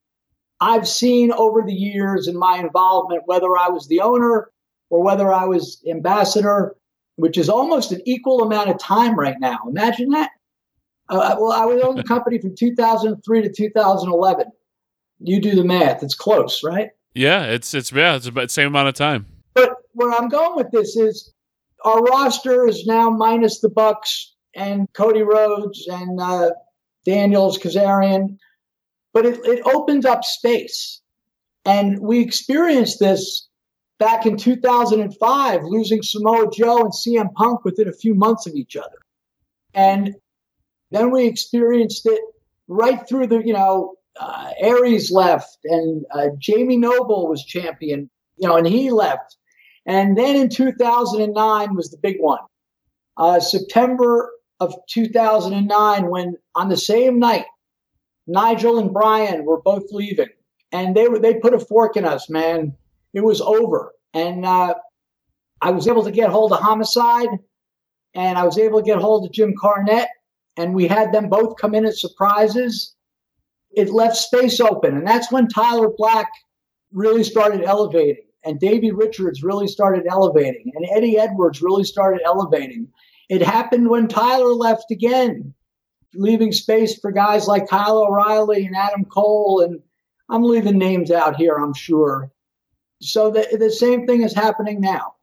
I've seen over the years in my involvement, whether I was the owner or whether I was ambassador, which is almost an equal amount of time right now. Imagine that. Uh, well, I was on the company from 2003 to 2011. You do the math; it's close, right? Yeah, it's it's yeah, it's about the same amount of time. But where I'm going with this is our roster is now minus the Bucks and Cody Rhodes and uh, Daniels Kazarian, but it, it opens up space. And we experienced this back in 2005, losing Samoa Joe and CM Punk within a few months of each other. And then we experienced it right through the, you know, uh, Aries left and uh, Jamie Noble was champion, you know, and he left. And then in 2009 was the big one. Uh, September of 2009, when on the same night, Nigel and Brian were both leaving, and they were they put a fork in us, man. It was over, and uh, I was able to get hold of Homicide, and I was able to get hold of Jim Cornette, and we had them both come in as surprises. It left space open, and that's when Tyler Black really started elevating and Davey Richards really started elevating, and Eddie Edwards really started elevating. It happened when Tyler left again, leaving space for guys like Kyle O'Reilly and Adam Cole, and I'm leaving names out here, I'm sure. So the, the same thing is happening now.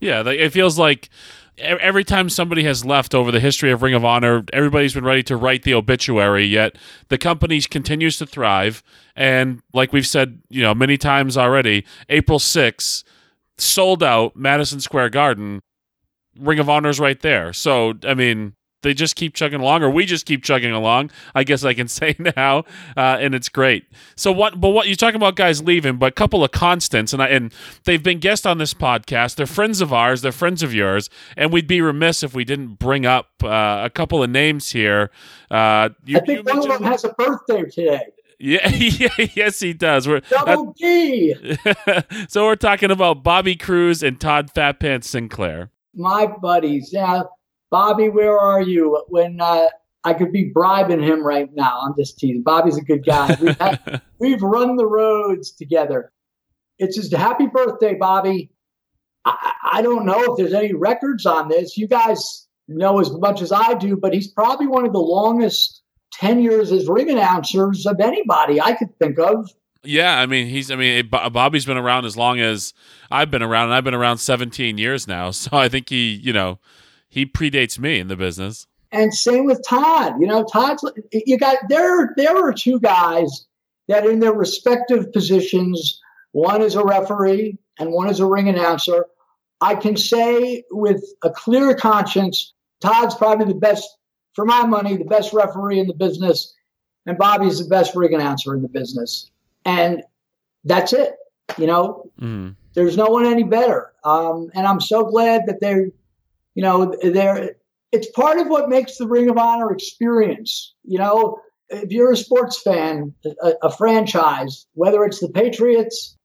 Yeah, it feels like every time somebody has left over the history of Ring of Honor, everybody's been ready to write the obituary. Yet the company continues to thrive, and like we've said, you know, many times already, April 6th, sold out Madison Square Garden. Ring of Honor's right there. So I mean, they just keep chugging along, or we just keep chugging along. I guess I can say now, uh, and it's great. So what? But what you're talking about, guys leaving, but a couple of constants, and I, and they've been guests on this podcast. They're friends of ours. They're friends of yours, and we'd be remiss if we didn't bring up uh, a couple of names here. Uh, you, I think one of them has a birthday today. Yeah, yeah, yes, he does. We're Double D. so we're talking about Bobby Cruz and Todd Fat Pants Sinclair. My buddies. Now, Bobby, where are you when uh, I could be bribing him right now? I'm just teasing. Bobby's a good guy. We've, had, we've run the roads together. It's his happy birthday, Bobby. I, I don't know if there's any records on this. You guys know as much as I do, but he's probably one of the longest tenures as ring announcers of anybody I could think of. Yeah, I mean he's. I mean Bobby's been around as long as I've been around, and I've been around 17 years now. So I think he, you know, he predates me in the business. And same with Todd. You know, Todd's you got there. There are two guys that in their respective positions, one is a referee and one is a ring announcer. I can say with a clear conscience, Todd's probably the best, for my money, the best referee in the business, and Bobby's the best ring announcer in the business. And that's it. You know, Mm. there's no one any better. Um, and I'm so glad that they're, you know, they're. It's part of what makes the Ring of Honor experience. You know, if you're a sports fan, a, a franchise, whether it's the Patriots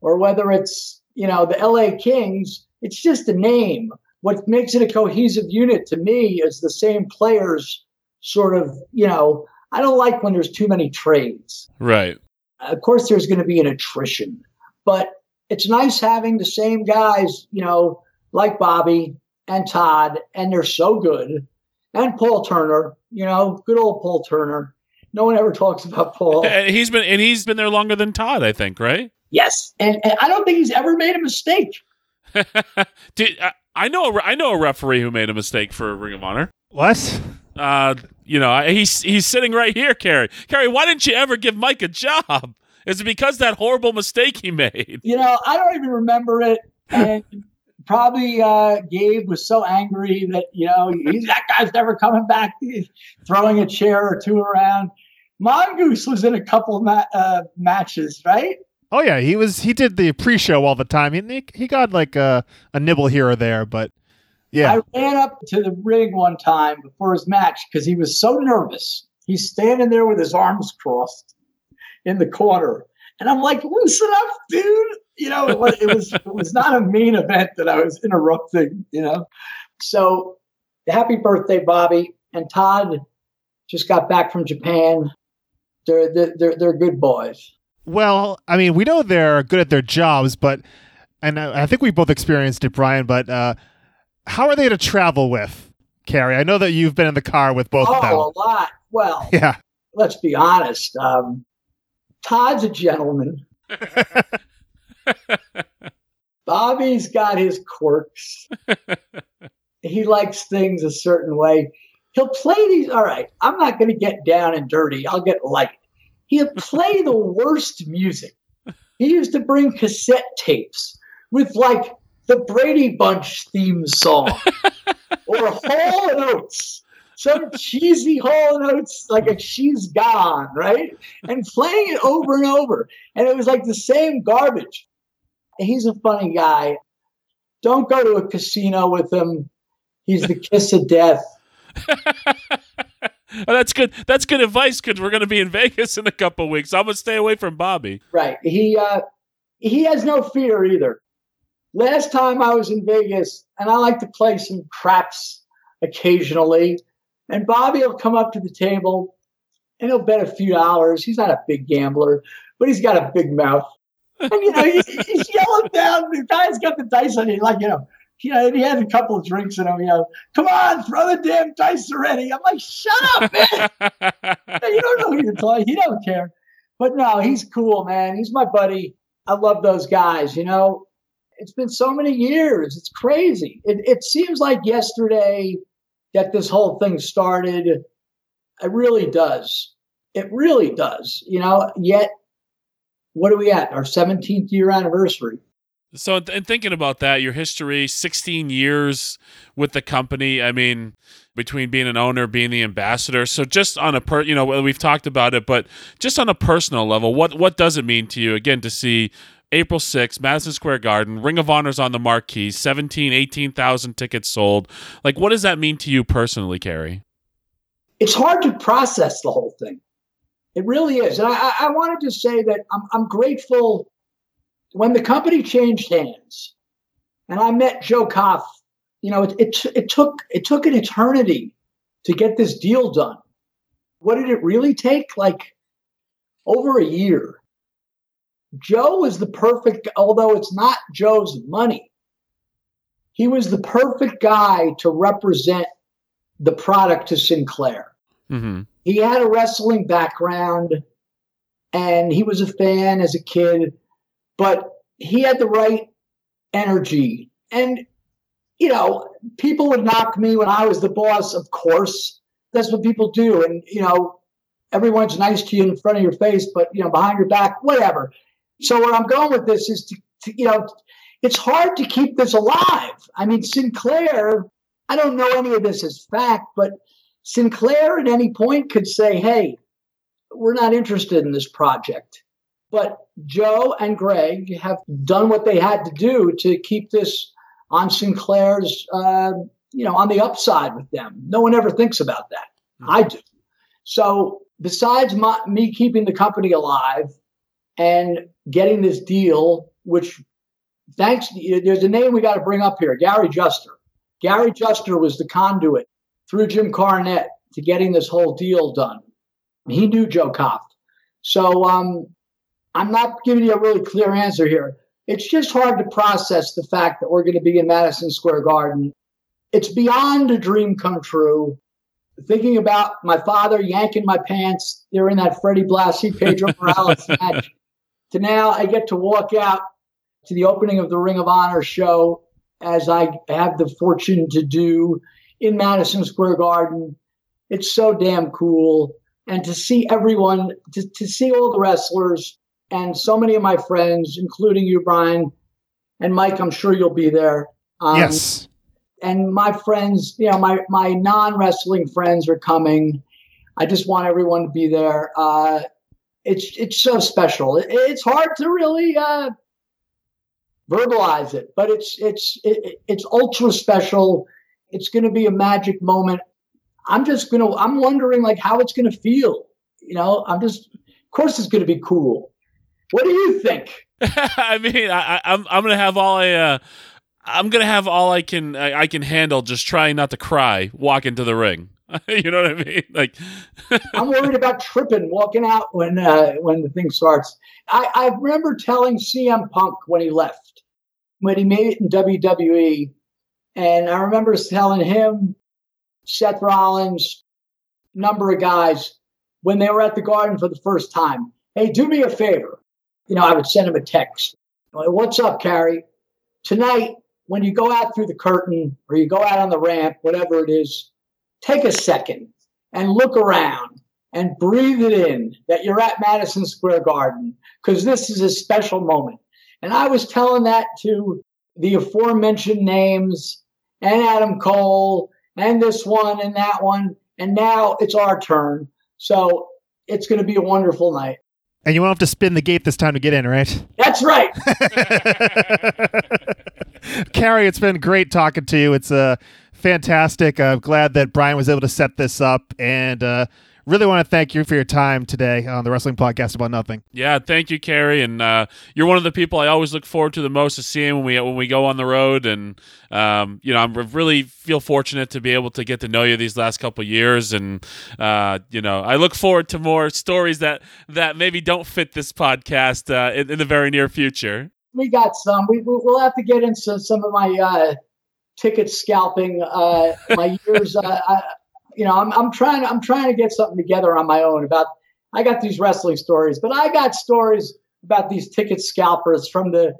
or whether it's you know the LA Kings, it's just a name. What makes it a cohesive unit to me is the same players. Sort of, you know, I don't like when there's too many trades Right. of course there's going to be an attrition but it's nice having the same guys you know like bobby and todd and they're so good and paul turner you know good old paul turner no one ever talks about paul And he's been and he's been there longer than Todd, I think, right? yes and, and i don't think he's ever made a mistake Dude, I, I know a, I know a referee who made a mistake for Ring of Honor. What? Uh, you know, I- he's he's sitting right here, Cary. Cary, why didn't you ever give Mike a job? Is it because that horrible mistake he made? you know i don't even remember it and probably uh, gabe was so angry that you know that guy's never coming back throwing a chair or two around Mongoose was in a couple ma- uh, matches, right? Oh yeah, he was. He did the pre-show all the time. He he got like a a nibble here or there, but yeah. I ran up to the ring one time before his match because he was so nervous. He's standing there with his arms crossed in the corner, and I'm like, "Loosen up, dude!" You know, it was it was, it was not a mean event that I was interrupting. You know, so happy birthday, Bobby and Todd. Just got back from Japan. They're they're they're, good boys. Well, I mean, we know they're good at their jobs, but and I think we both experienced it, Brian. But uh, how are they to travel with, Cary? I know that you've been in the car with both of them. Oh, a lot. Well, Yeah. let's be honest. Um, Todd's a gentleman. Bobby's got his quirks. he likes things a certain way. He'll play these. All right, I'm not going to get down and dirty. I'll get light. He'll play the worst music. He used to bring cassette tapes with like the Brady Bunch theme song or Hall and Oates, some cheesy Hall and Oates, like a she's gone, right? And playing it over and over. And it was like the same garbage. He's a funny guy. Don't go to a casino with him. He's the kiss of death. That's good. That's good advice because we're going to be in Vegas in a couple weeks. I'm going to stay away from Bobby. Right. He uh he has no fear either. Last time I was in Vegas, and I like to play some craps occasionally, and Bobby will come up to the table and he'll bet a few dollars. He's not a big gambler, but he's got a big mouth. And you know, he, he's yelling down. The guy's got the dice on him, like you know. You know, and he uh, has a couple of drinks in him. You know, come on, throw the damn dice already. I'm like, shut up, man. you don't know who you're talking. He don't care. But no, he's cool, man. He's my buddy. I love those guys. You know, it's been so many years. It's crazy. It, it seems like yesterday that this whole thing started. It really does. It really does. You know, yet what are we at? Our 17th year anniversary. So, in thinking about that, your history, 16 years with the company. I mean, between being an owner, being the ambassador. So, just on a per, you know, we've talked about it, but just on a personal level, what what does it mean to you again to see April 6th, Madison Square Garden, Ring of Honor's on the marquee, 17, 18,000 tickets sold. Like, what does that mean to you personally, Cary? It's hard to process the whole thing. It really is. And I, I wanted to say that I'm, I'm grateful when the company changed hands and I met Joe Koff. You know, it, it, it took it took an eternity to get this deal done. What did it really take? Like over a year. Joe was the perfect, although it's not Joe's money. He was the perfect guy to represent the product to Sinclair Mm-hmm. He had a wrestling background and he was a fan as a kid, but he had the right energy. And, you know, people would knock me when I was the boss, of course. That's what people do. And, you know, everyone's nice to you in front of your face, but, you know, behind your back, whatever. So where I'm going with this is to, to you know, it's hard to keep this alive. I mean, Sinclair, I don't know any of this as fact, but Sinclair at any point could say, hey, we're not interested in this project. But Joe and Greg have done what they had to do to keep this on Sinclair's, uh, you know, on the upside with them. No one ever thinks about that. I do. So besides my, me keeping the company alive and getting this deal, which thanks, there's a name we got to bring up here, Gary Juster. Gary Juster was the conduit through Jim Cornette to getting this whole deal done. He knew Joe Koff. So um, I'm not giving you a really clear answer here. It's just hard to process the fact that we're going to be in Madison Square Garden. It's beyond a dream come true. Thinking about my father yanking my pants during that Freddie Blassie, Pedro Morales match, to now I get to walk out to the opening of the Ring of Honor show as I have the fortune to do in Madison Square Garden. It's so damn cool. And to see everyone, to, to see all the wrestlers and so many of my friends, including you, Brian, and Mike, I'm sure you'll be there. Um, yes. And my friends, you know, my, my non wrestling friends are coming. I just want everyone to be there. Uh, it's it's so special. It, it's hard to really uh, verbalize it, but it's it's it, it's ultra special. It's going to be a magic moment. I'm just gonna. I'm wondering like how it's going to feel. You know, I'm just. Of course, it's going to be cool. What do you think? I mean, I, I'm I'm gonna have all I. Uh, I'm gonna have all I can I, I can handle. Just trying not to cry. Walk into the ring. you know what I mean? Like, I'm worried about tripping walking out when uh, when the thing starts. I, I remember telling CM Punk when he left, when he made it in WWE, and I remember telling him, Seth Rollins, number of guys when they were at the Garden for the first time. Hey, do me a favor. You know, I would send him a text. What's up, Cary? Tonight, when you go out through the curtain or you go out on the ramp, whatever it is, take a second and look around and breathe it in that you're at Madison Square Garden because this is a special moment. And I was telling that to the aforementioned names and Adam Cole and this one and that one. And now it's our turn. So it's going to be a wonderful night. And you won't have to spin the gate this time to get in, right? That's right. Cary, it's been great talking to you. It's uh, fantastic. I'm glad that Brian was able to set this up and uh, really want to thank you for your time today on the Wrestling Podcast About Nothing. Yeah, thank you, Cary. And uh, you're one of the people I always look forward to the most to seeing when we when we go on the road. And um, you know, I'm really feel fortunate to be able to get to know you these last couple years. And uh, you know, I look forward to more stories that that maybe don't fit this podcast uh, in, in, the very near future. We got some. We we'll have to get into some of my uh, ticket scalping. Uh, my years. Uh, I, you know, I'm, I'm trying, I'm trying to get something together on my own about, I got these wrestling stories, but I got stories about these ticket scalpers from the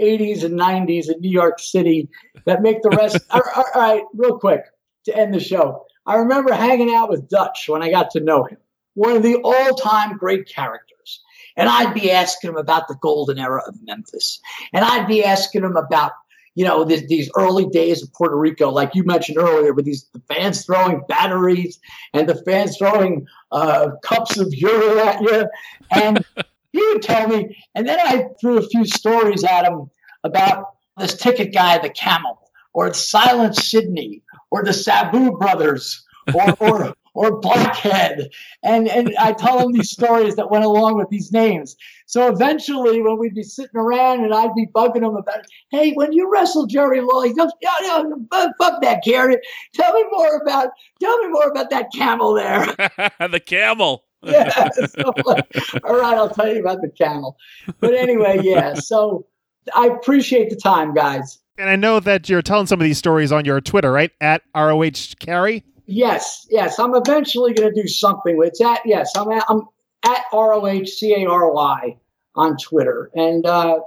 80s and 90s in New York City that make the rest. all, all right, real quick to end the show. I remember hanging out with Dutch when I got to know him, one of the all time great characters. And I'd be asking him about the golden era of Memphis. And I'd be asking him about you know, this, these early days of Puerto Rico, like you mentioned earlier, with these the fans throwing batteries and the fans throwing uh, cups of urine at you. And he would tell me, and then I threw a few stories at him about this ticket guy, the camel, or Silent Sydney, or the Sabu brothers, or, or or Blackhead. And, and I tell him these stories that went along with these names. So eventually, when we'd be sitting around and I'd be bugging him about, hey, when you wrestled Jerry Lawler, he goes, yeah, yeah, fuck that, Gary. Tell me more about, tell me more about that camel there. the camel. yeah. So, all right, I'll tell you about the camel. But anyway, yeah. So I appreciate the time, guys. And I know that you're telling some of these stories on your Twitter, right? At ROH Cary. Yes, yes. I'm eventually going to do something with it's at yes. I'm at, I'm at R O H C A R Y on Twitter, and uh,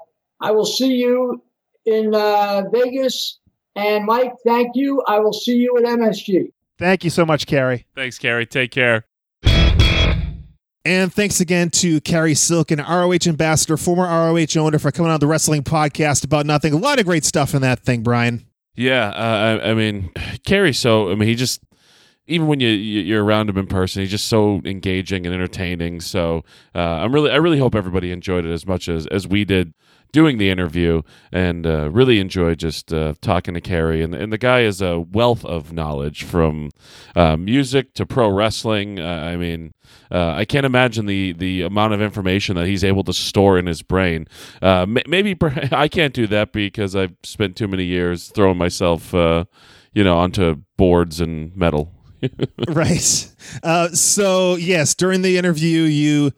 I will see you in uh, Vegas. And Mike, thank you. I will see you at MSG. Thank you so much, Cary. Thanks, Cary. Take care. And thanks again to Cary Silk, an ROH ambassador, former ROH owner, for coming on the wrestling podcast about nothing. A lot of great stuff in that thing, Brian. Yeah, uh, I, I mean, Cary. So I mean, he just even when you you're around him in person, he's just so engaging and entertaining. So uh, I'm really I really hope everybody enjoyed it as much as as we did doing the interview, and uh, really enjoyed just uh, talking to Cary. And and the guy is a wealth of knowledge from uh, music to pro wrestling. Uh, I mean. Uh, I can't imagine the the amount of information that he's able to store in his brain. maybe I can't do that because I've spent too many years throwing myself, you know, onto boards and metal. Right. Uh, so, yes, during the interview, you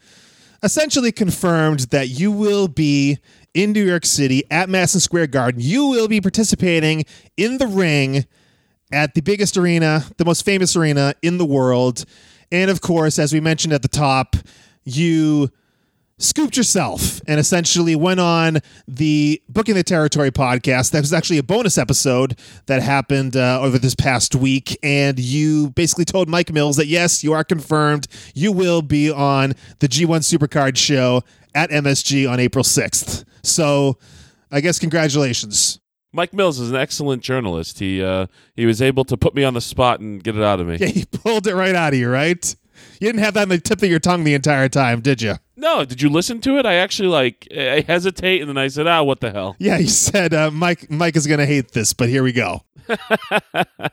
essentially confirmed that you will be in New York City at Madison Square Garden. You will be participating in the ring at the biggest arena, the most famous arena in the world. And of course, as we mentioned at the top, you scooped yourself and essentially went on the Booking the Territory podcast. That was actually a bonus episode that happened uh, over this past week. And you basically told Mike Mills that, yes, you are confirmed. You will be on the G1 Supercard show at MSG on April 6th. So I guess congratulations. Mike Mills is an excellent journalist. He uh, he was able to put me on the spot and get it out of me. Yeah, he pulled it right out of you, right? You didn't have that on the tip of your tongue the entire time, did you? No, did you listen to it? I actually like I hesitate, and then I said, "Ah, what the hell." Yeah, you said uh, Mike. Mike is going to hate this, but here we go. I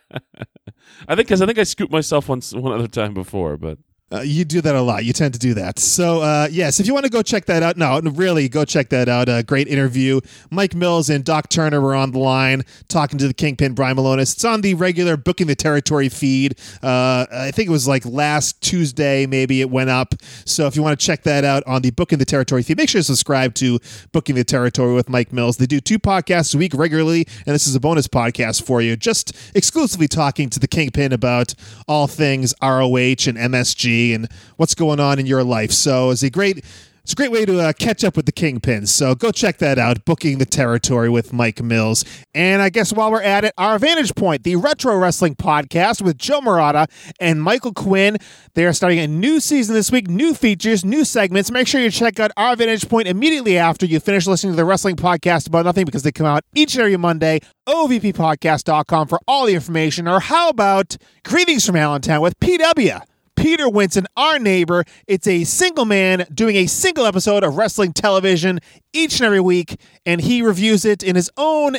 think because I think I scooped myself once one other time before, but Uh, you do that a lot. You tend to do that. So, uh, yes, if you want to go check that out, no, really, go check that out. A great interview. Mike Mills and Doc Turner were on the line talking to the Kingpin, Brian Milonas. It's on the regular Booking the Territory feed. Uh, I think it was like last Tuesday, maybe it went up. So, if you want to check that out on the Booking the Territory feed, make sure to subscribe to Booking the Territory with Mike Mills. They do two podcasts a week regularly, and this is a bonus podcast for you, just exclusively talking to the Kingpin about all things ROH and MSG and what's going on in your life. So it's a great it's a great way to uh, catch up with the Kingpins. So go check that out, Booking the Territory with Mike Mills. And I guess while we're at it, our Vantage Point, the Retro Wrestling Podcast with Joe Murata and Michael Quinn. They are starting a new season this week, new features, new segments. Make sure you check out our Vantage Point immediately after you finish listening to the Wrestling Podcast About Nothing because they come out each and every Monday. OVPPodcast.com for all the information. Or how about Greetings from Allentown with PW? Peter Winson, our neighbor. It's a single man doing a single episode of wrestling television each and every week, and he reviews it in his own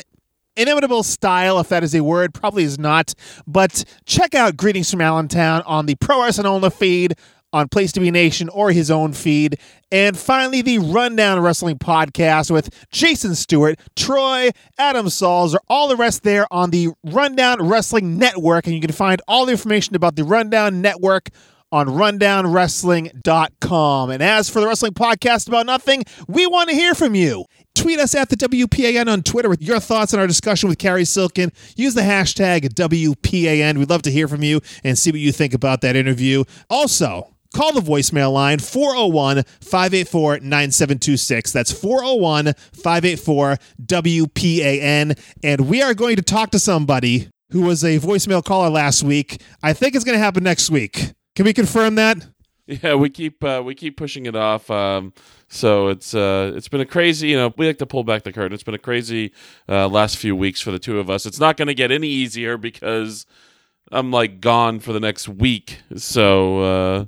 inimitable style, if that is a word, probably is not. But check out Greetings from Allentown on the Pro Wrestling Only feed, on Place to Be Nation or his own feed. And finally, the Rundown Wrestling Podcast with Jason Stewart, Troy, Adam Sauls, or all the rest there on the Rundown Wrestling Network. And you can find all the information about the Rundown Network on rundownwrestling.com. And as for the wrestling podcast about nothing, we want to hear from you. Tweet us at the WPAN on Twitter with your thoughts on our discussion with Cary Silkin. Use the hashtag WPAN. We'd love to hear from you and see what you think about that interview. Also, call the voicemail line 401 584 9726. That's 401 584 WPAN. And we are going to talk to somebody who was a voicemail caller last week. I think it's going to happen next week. Can we confirm that? Yeah, we keep uh, we keep pushing it off. Um, so it's uh, it's been a crazy. You know, we like to pull back the curtain. It's been a crazy uh, last few weeks for the two of us. It's not going to get any easier because I'm like gone for the next week. So uh,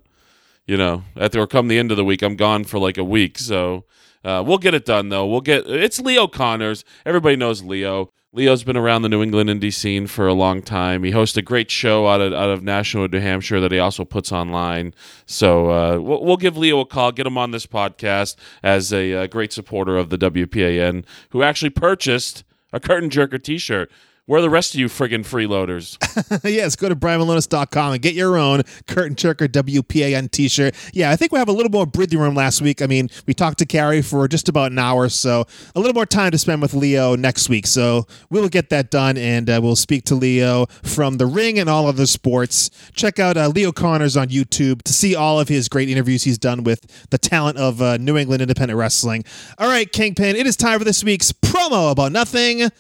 you know, at the, or come the end of the week, I'm gone for like a week. So uh, we'll get it done though. We'll get it's Leo Connors. Everybody knows Leo. Leo's been around the New England indie scene for a long time. He hosts a great show out of out of Nashua, New Hampshire that he also puts online. So uh, we'll, we'll give Leo a call, get him on this podcast as a, uh great supporter of the WPAN, who actually purchased a Curtain Jerker T-shirt. Where are the rest of you friggin' freeloaders? yes, go to brianmilonas.com and get your own Curtain Jerker WPAN t shirt. Yeah, I think we have a little more breathing room last week. I mean, we talked to Cary for just about an hour, so a little more time to spend with Leo next week. So we'll get that done and uh, we'll speak to Leo from the ring and all other sports. Check out uh, Leo Connors on YouTube to see all of his great interviews he's done with the talent of uh, New England independent wrestling. All right, Kingpin, it is time for this week's promo about nothing.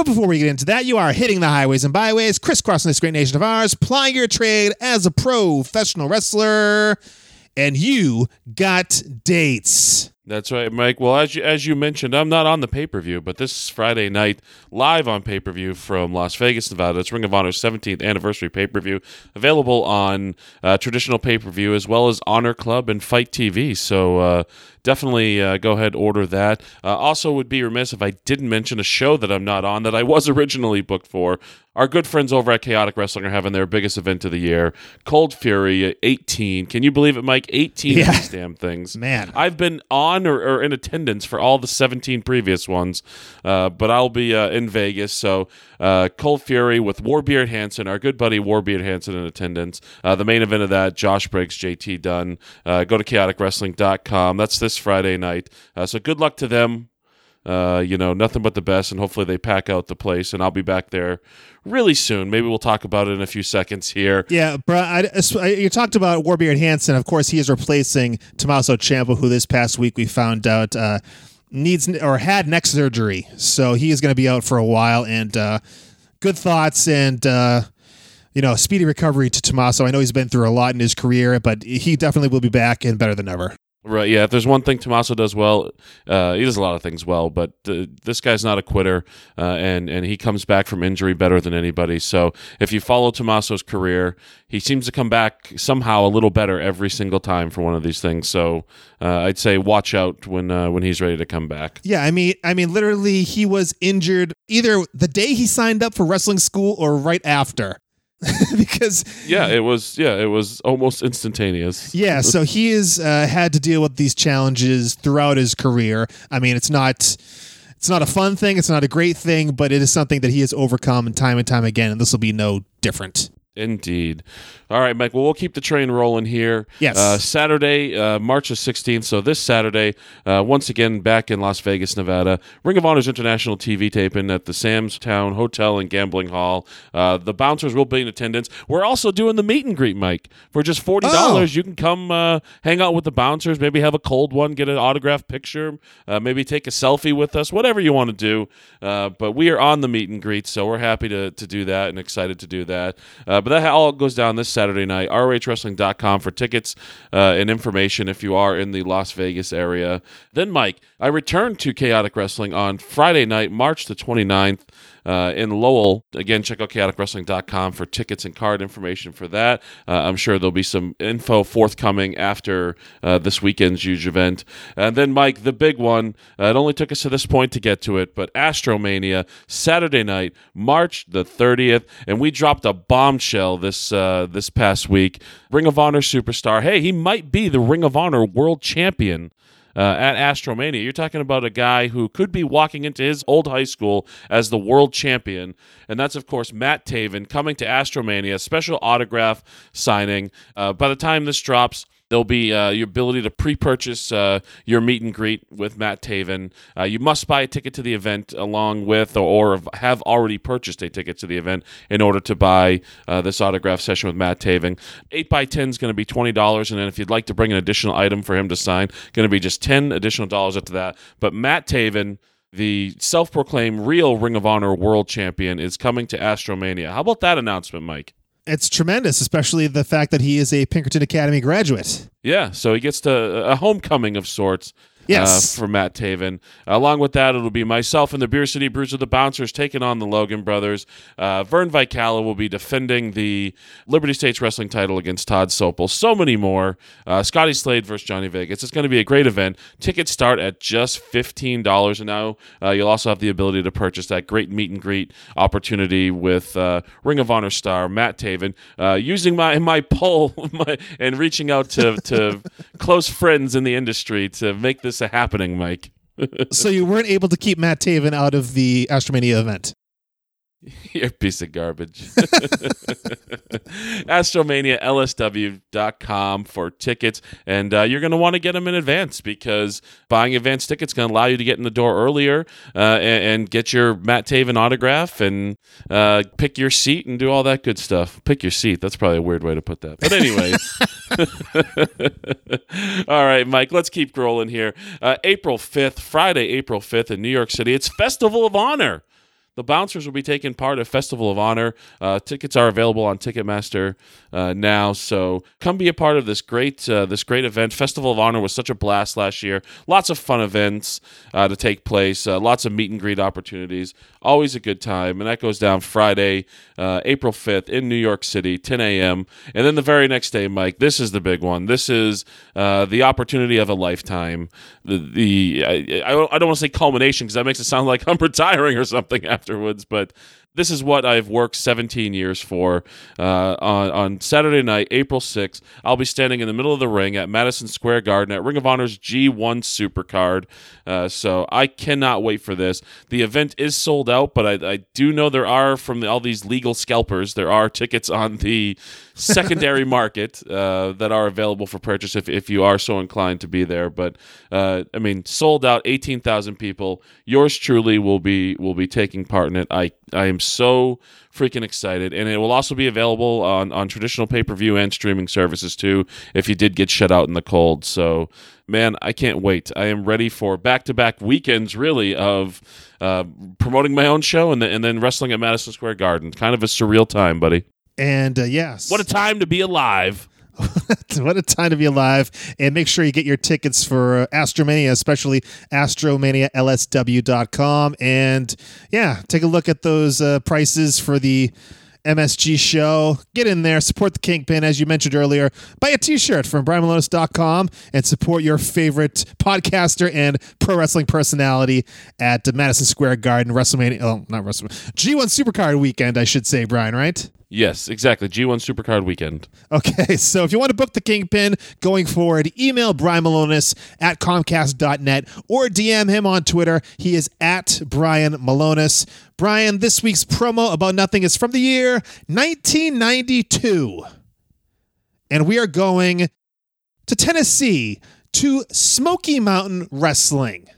But before we get into that, you are hitting the highways and byways, crisscrossing this great nation of ours, plying your trade as a professional wrestler, and you got dates. That's right, Mike. Well, as you as you mentioned, I'm not on the pay per view, but this Friday night, live on pay per view from Las Vegas, Nevada. It's Ring of Honor's 17th anniversary pay per view, available on uh, traditional pay per view as well as Honor Club and Fight TV. So uh, definitely uh, go ahead order that. Uh, also, would be remiss if I didn't mention a show that I'm not on that I was originally booked for. Our good friends over at Chaotic Wrestling are having their biggest event of the year, Cold Fury 18. Can you believe it, Mike? 18 Yeah. of these damn things. Man. I've been on or, or in attendance for all the 17 previous ones, uh, but I'll be uh, in Vegas. So, uh, Cold Fury with Warbeard Hansen, our good buddy Warbeard Hansen in attendance. Uh, the main event of that, Josh Briggs, JT Dunn. Uh, go to chaoticwrestling.com. That's this Friday night. Uh, so, good luck to them. Uh, you know, nothing but the best, and hopefully they pack out the place. And I'll be back there really soon. Maybe we'll talk about it in a few seconds here. Yeah, bro. I, I- you talked about Warbeard Hansen. Of course, he is replacing Tommaso Ciampa, who this past week we found out uh, needs or had neck surgery. So he is going to be out for a while. And uh, good thoughts and. Uh, you know, speedy recovery to Tommaso. I know he's been through a lot in his career, but he definitely will be back and better than ever. Right. Yeah. If there's one thing Tommaso does well, uh, he does a lot of things well, but uh, this guy's not a quitter, uh, and and he comes back from injury better than anybody. So if you follow Tommaso's career, he seems to come back somehow a little better every single time for one of these things. So uh, I'd say watch out when uh, when he's ready to come back. Yeah, I mean, I mean, literally, he was injured either the day he signed up for wrestling school or right after. because Yeah. It was. Yeah. It was almost instantaneous. yeah, so he has uh, had to deal with these challenges throughout his career. I mean, it's not it's not a fun thing, it's not a great thing, but it is something that he has overcome time and time again, and this will be no different. Indeed. All right, Mike. Well, we'll keep the train rolling here. Yes. Uh, Saturday, uh, March the 16th. So this Saturday, uh, once again, back in Las Vegas, Nevada, Ring of Honor's international TV taping at the Sam's Town Hotel and Gambling Hall. Uh, the bouncers will be in attendance. We're also doing the meet and greet, Mike. For just $40, Oh. you can come uh, hang out with the bouncers, maybe have a cold one, get an autographed picture, uh, maybe take a selfie with us, whatever you want to do. Uh, but we are on the meet and greet, so we're happy to, to do that and excited to do that. Uh, but that all goes down this Saturday night. ROHWrestling.com for tickets uh, and information if you are in the Las Vegas area. Then, Mike, I returned to Chaotic Wrestling on Friday night, March the 29th. Uh, in Lowell. Again, check out chaoticwrestling.com for tickets and card information for that. Uh, I'm sure there'll be some info forthcoming after uh, this weekend's huge event. And then, Mike, the big one. Uh, it only took us to this point to get to it, but Astromania, Saturday night, March the 30th. And we dropped a bombshell this, uh, this past week. Ring of Honor superstar. Hey, he might be the Ring of Honor world champion uh, at Astromania. You're talking about a guy who could be walking into his old high school as the world champion, and that's of course Matt Taven coming to Astromania, special autograph signing. Uh, by the time this drops. There'll be uh, your ability to pre-purchase uh, your meet and greet with Matt Taven. Uh, you must buy a ticket to the event along with, or, or have already purchased a ticket to the event in order to buy uh, this autograph session with Matt Taven. Eight by ten is going to be twenty dollars, and then if you'd like to bring an additional item for him to sign, going to be just ten additional dollars after that. But Matt Taven. The self proclaimed real Ring of Honor world champion is coming to Astromania. How about that announcement, Mike? It's tremendous, especially the fact that he is a Pinkerton Academy graduate. Yeah, so he gets to a homecoming of sorts. Yes. Uh, for Matt Taven. Along with that, it'll be myself and the Beer City Bruiser of the Bouncers taking on the Logan brothers. Uh, Vern Vicallo will be defending the Liberty States Wrestling title against Todd Sople. So many more. Uh, Scotty Slade versus Johnny Vegas. It's going to be a great event. Tickets start at just $15. And now uh, you'll also have the ability to purchase that great meet and greet opportunity with uh, Ring of Honor star Matt Taven. Uh, using my, my poll my, and reaching out to, to close friends in the industry to make this happening, Mike. so you weren't able to keep Matt Taven out of the Astromania event. You're a piece of garbage. AstromaniaLSW.com for tickets. And uh, you're going to want to get them in advance because buying advance tickets going to allow you to get in the door earlier uh, and, and get your Matt Taven autograph and uh, pick your seat and do all that good stuff. Pick your seat. That's probably a weird way to put that. But, anyways. all right, Mike, let's keep rolling here. Uh, April 5th, Friday, April 5th in New York City, it's Festival of Honor. The Bouncers will be taking part at Festival of Honor. Uh, tickets are available on Ticketmaster uh, now, so come be a part of this great uh, this great event. Festival of Honor was such a blast last year. Lots of fun events uh, to take place. Uh, lots of meet and greet opportunities. Always a good time, and that goes down Friday, uh, April fifth in New York City, 10 a.m. And then the very next day, Mike. This is the big one. This is the opportunity of a lifetime. The, the I I don't want to say culmination because that makes it sound like I'm retiring or something afterwards, but this is what I've worked 17 years for. Uh, on, on Saturday night, April 6th, I'll be standing in the middle of the ring at Madison Square Garden at Ring of Honor's G1 Supercard. Uh, so I cannot wait for this. The event is sold out, but I, I do know there are, from the, all these legal scalpers, there are tickets on the secondary market uh, that are available for purchase if, if you are so inclined to be there. But uh, I mean, sold out, 18,000 people. Yours truly will be will be taking part in it. I I am so freaking excited, and it will also be available on on traditional pay per view and streaming services too. If you did get shut out in the cold, so man, I can't wait. I am ready for back to back weekends, really, of uh, promoting my own show and then and then wrestling at Madison Square Garden. Kind of a surreal time, buddy. And uh, yes, What a time to be alive. what a time to be alive. And make sure you get your tickets for uh, Astromania, especially astromanialsw.com. And yeah, take a look at those uh, prices for the MSG show. Get in there, support the Kingpin, as you mentioned earlier. Buy a t shirt from BrianMilonas.com and support your favorite podcaster and pro wrestling personality at the Madison Square Garden WrestleMania. Oh, not WrestleMania. G1 Supercard weekend, I should say, Brian, right? Yes, exactly. G1 Supercard weekend. Okay, so if you want to book the Kingpin going forward, email Brian Milonas at Comcast.net or DM him on Twitter. He is at Brian Milonas. Brian, this week's promo about nothing is from the year 1992. And we are going to Tennessee to Smoky Mountain Wrestling.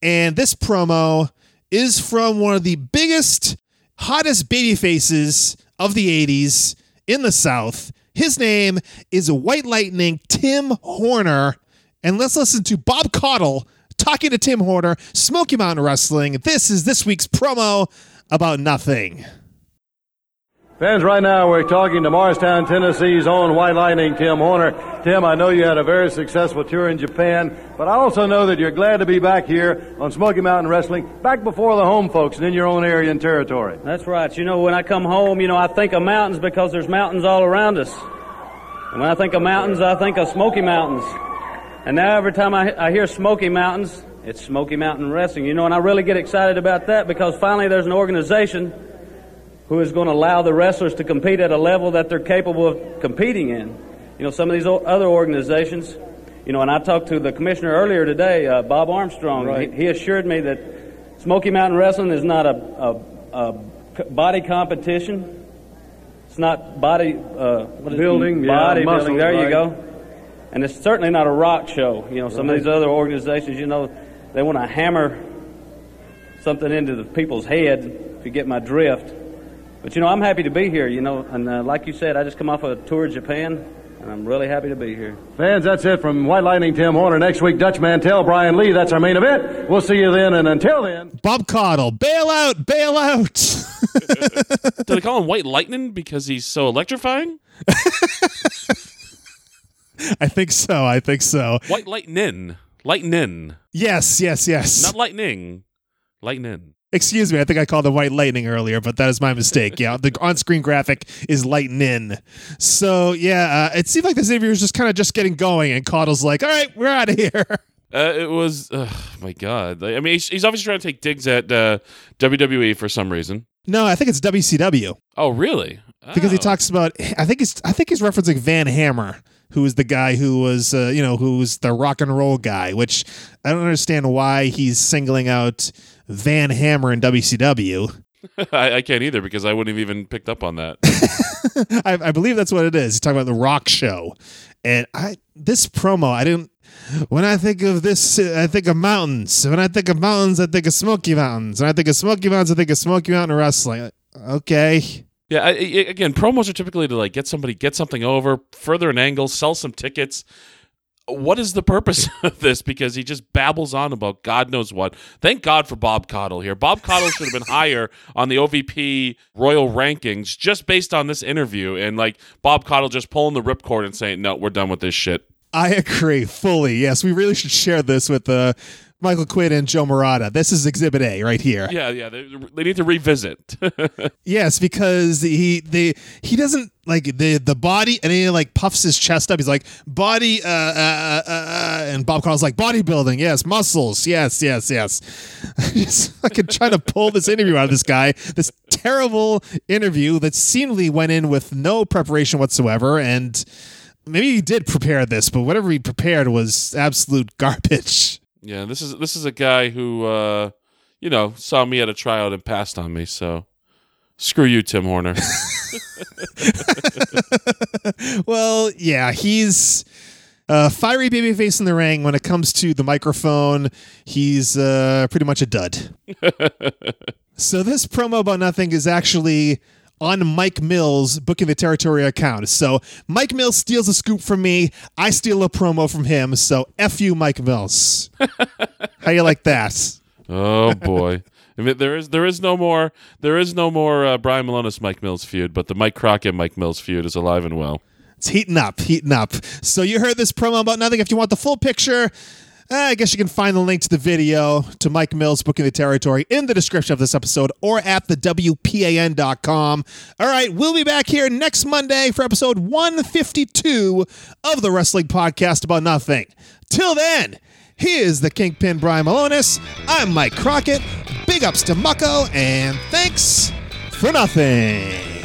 And this promo is from one of the biggest hottest baby faces of the 80s in the South. His name is White Lightning Tim Horner. And let's listen to Bob Caudle talking to Tim Horner, Smoky Mountain Wrestling. This is this week's promo about nothing. Fans, right now we're talking to Morristown, Tennessee's own White Lightning, Tim Horner. Tim, I know you had a very successful tour in Japan, but I also know that you're glad to be back here on Smoky Mountain Wrestling, back before the home folks and in your own area and territory. That's right. You know, when I come home, you know, I think of mountains because there's mountains all around us. And when I think of mountains, I think of Smoky Mountains. And now every time I, I hear Smoky Mountains, it's Smoky Mountain Wrestling. You know, and I really get excited about that because finally there's an organization who is going to allow the wrestlers to compete at a level that they're capable of competing in. You know, some of these other organizations, you know, and I talked to the commissioner earlier today, uh, Bob Armstrong. Right. He, he assured me that Smoky Mountain Wrestling is not a a body competition. It's not body uh, what is it? Building, yeah, body muscle, building. There you go. And it's certainly not a rock show. You know, some of these other organizations, you know, they want to hammer something into the people's head. If you get my drift. But you know, I'm happy to be here. You know, and uh, like you said, I just come off a tour of Japan, and I'm really happy to be here. Fans, that's it from White Lightning, Tim Horner. Next week, Dutch Mantell, Brian Lee. That's our main event. We'll see you then, and until then. Bob Caudle, bail out, bail out. Do they call him White Lightning because he's so electrifying? I think so. I think so. White Lightning. Lightning. Yes, yes, yes. Not lightning. Lightning. Excuse me, I think I called it White Lightning earlier, but that is my mistake. Yeah, the on-screen graphic is Lightning. So yeah, uh, it seemed like this interview was just kind of just getting going, and Caudle's like, "All right, we're out of here." Uh, it was, oh my God. I mean, he's, he's obviously trying to take digs at uh, WWE for some reason. No, I think it's WCW Oh, really? because he Oh. talks about. I think he's. I think he's referencing Van Hammer, who is the guy who was, uh, you know, who was the rock and roll guy. Which I don't understand why he's singling out Van Hammer in WCW. I, I can't either because I wouldn't have even picked up on that. I, I believe that's what it is. He's talking about the Rock Show, and I this promo I didn't. When I think of this, I think of mountains. When I think of mountains, I think of Smoky Mountains. When I think of Smoky Mountains, I think of Smoky Mountain Wrestling. Okay, yeah, I, I- again, promos are typically to like get somebody, get something over, further an angle, sell some tickets. What is the purpose of this? Because he just babbles on about God knows what. Thank God for Bob Caudle here. Bob Caudle should have been higher on the OVP Royal rankings just based on this interview. And like Bob Caudle just pulling the ripcord and saying, no, we're done with this shit. I agree fully. Yes, we really should share this with uh, Michael Quinn and Joe Murata. This is Exhibit A right here. Yeah, yeah, they, they need to revisit. Yes, because he they he doesn't like the the body, and he like puffs his chest up. He's like body, uh, uh, uh, uh, and Bob Caudle's like bodybuilding. Yes, muscles. Yes, yes, yes. Just fucking trying to pull this interview out of this guy. This terrible interview that seemingly went in with no preparation whatsoever, and maybe he did prepare this, but whatever he prepared was absolute garbage. Yeah, this is this is a guy who uh you know, saw me at a tryout and passed on me, so screw you, Tim Horner. well, yeah, he's a fiery babyface in the ring. When it comes to the microphone, he's uh, pretty much a dud. so this promo about nothing is actually on Mike Mills booking the territory account. So Mike Mills steals a scoop from me. I steal a promo from him. So F you, Mike Mills. How you like that? oh boy. I mean, there is there is no more there is no more uh, Brian Milonas Mike Mills feud, but the Mike Crockett Mike Mills feud is alive and well. It's heating up, heating up. So you heard this promo about nothing. If you want the full picture, Eh, I guess you can find the link to the video to Mike Mills booking the territory in the description of this episode or at the WPAN.com. All right, we'll be back here next Monday for episode 152 of the Wrestling Podcast About Nothing. Till then, he is the Kingpin Brian Milonas. I'm Mike Crockett. Big ups to Mucko, and thanks for nothing.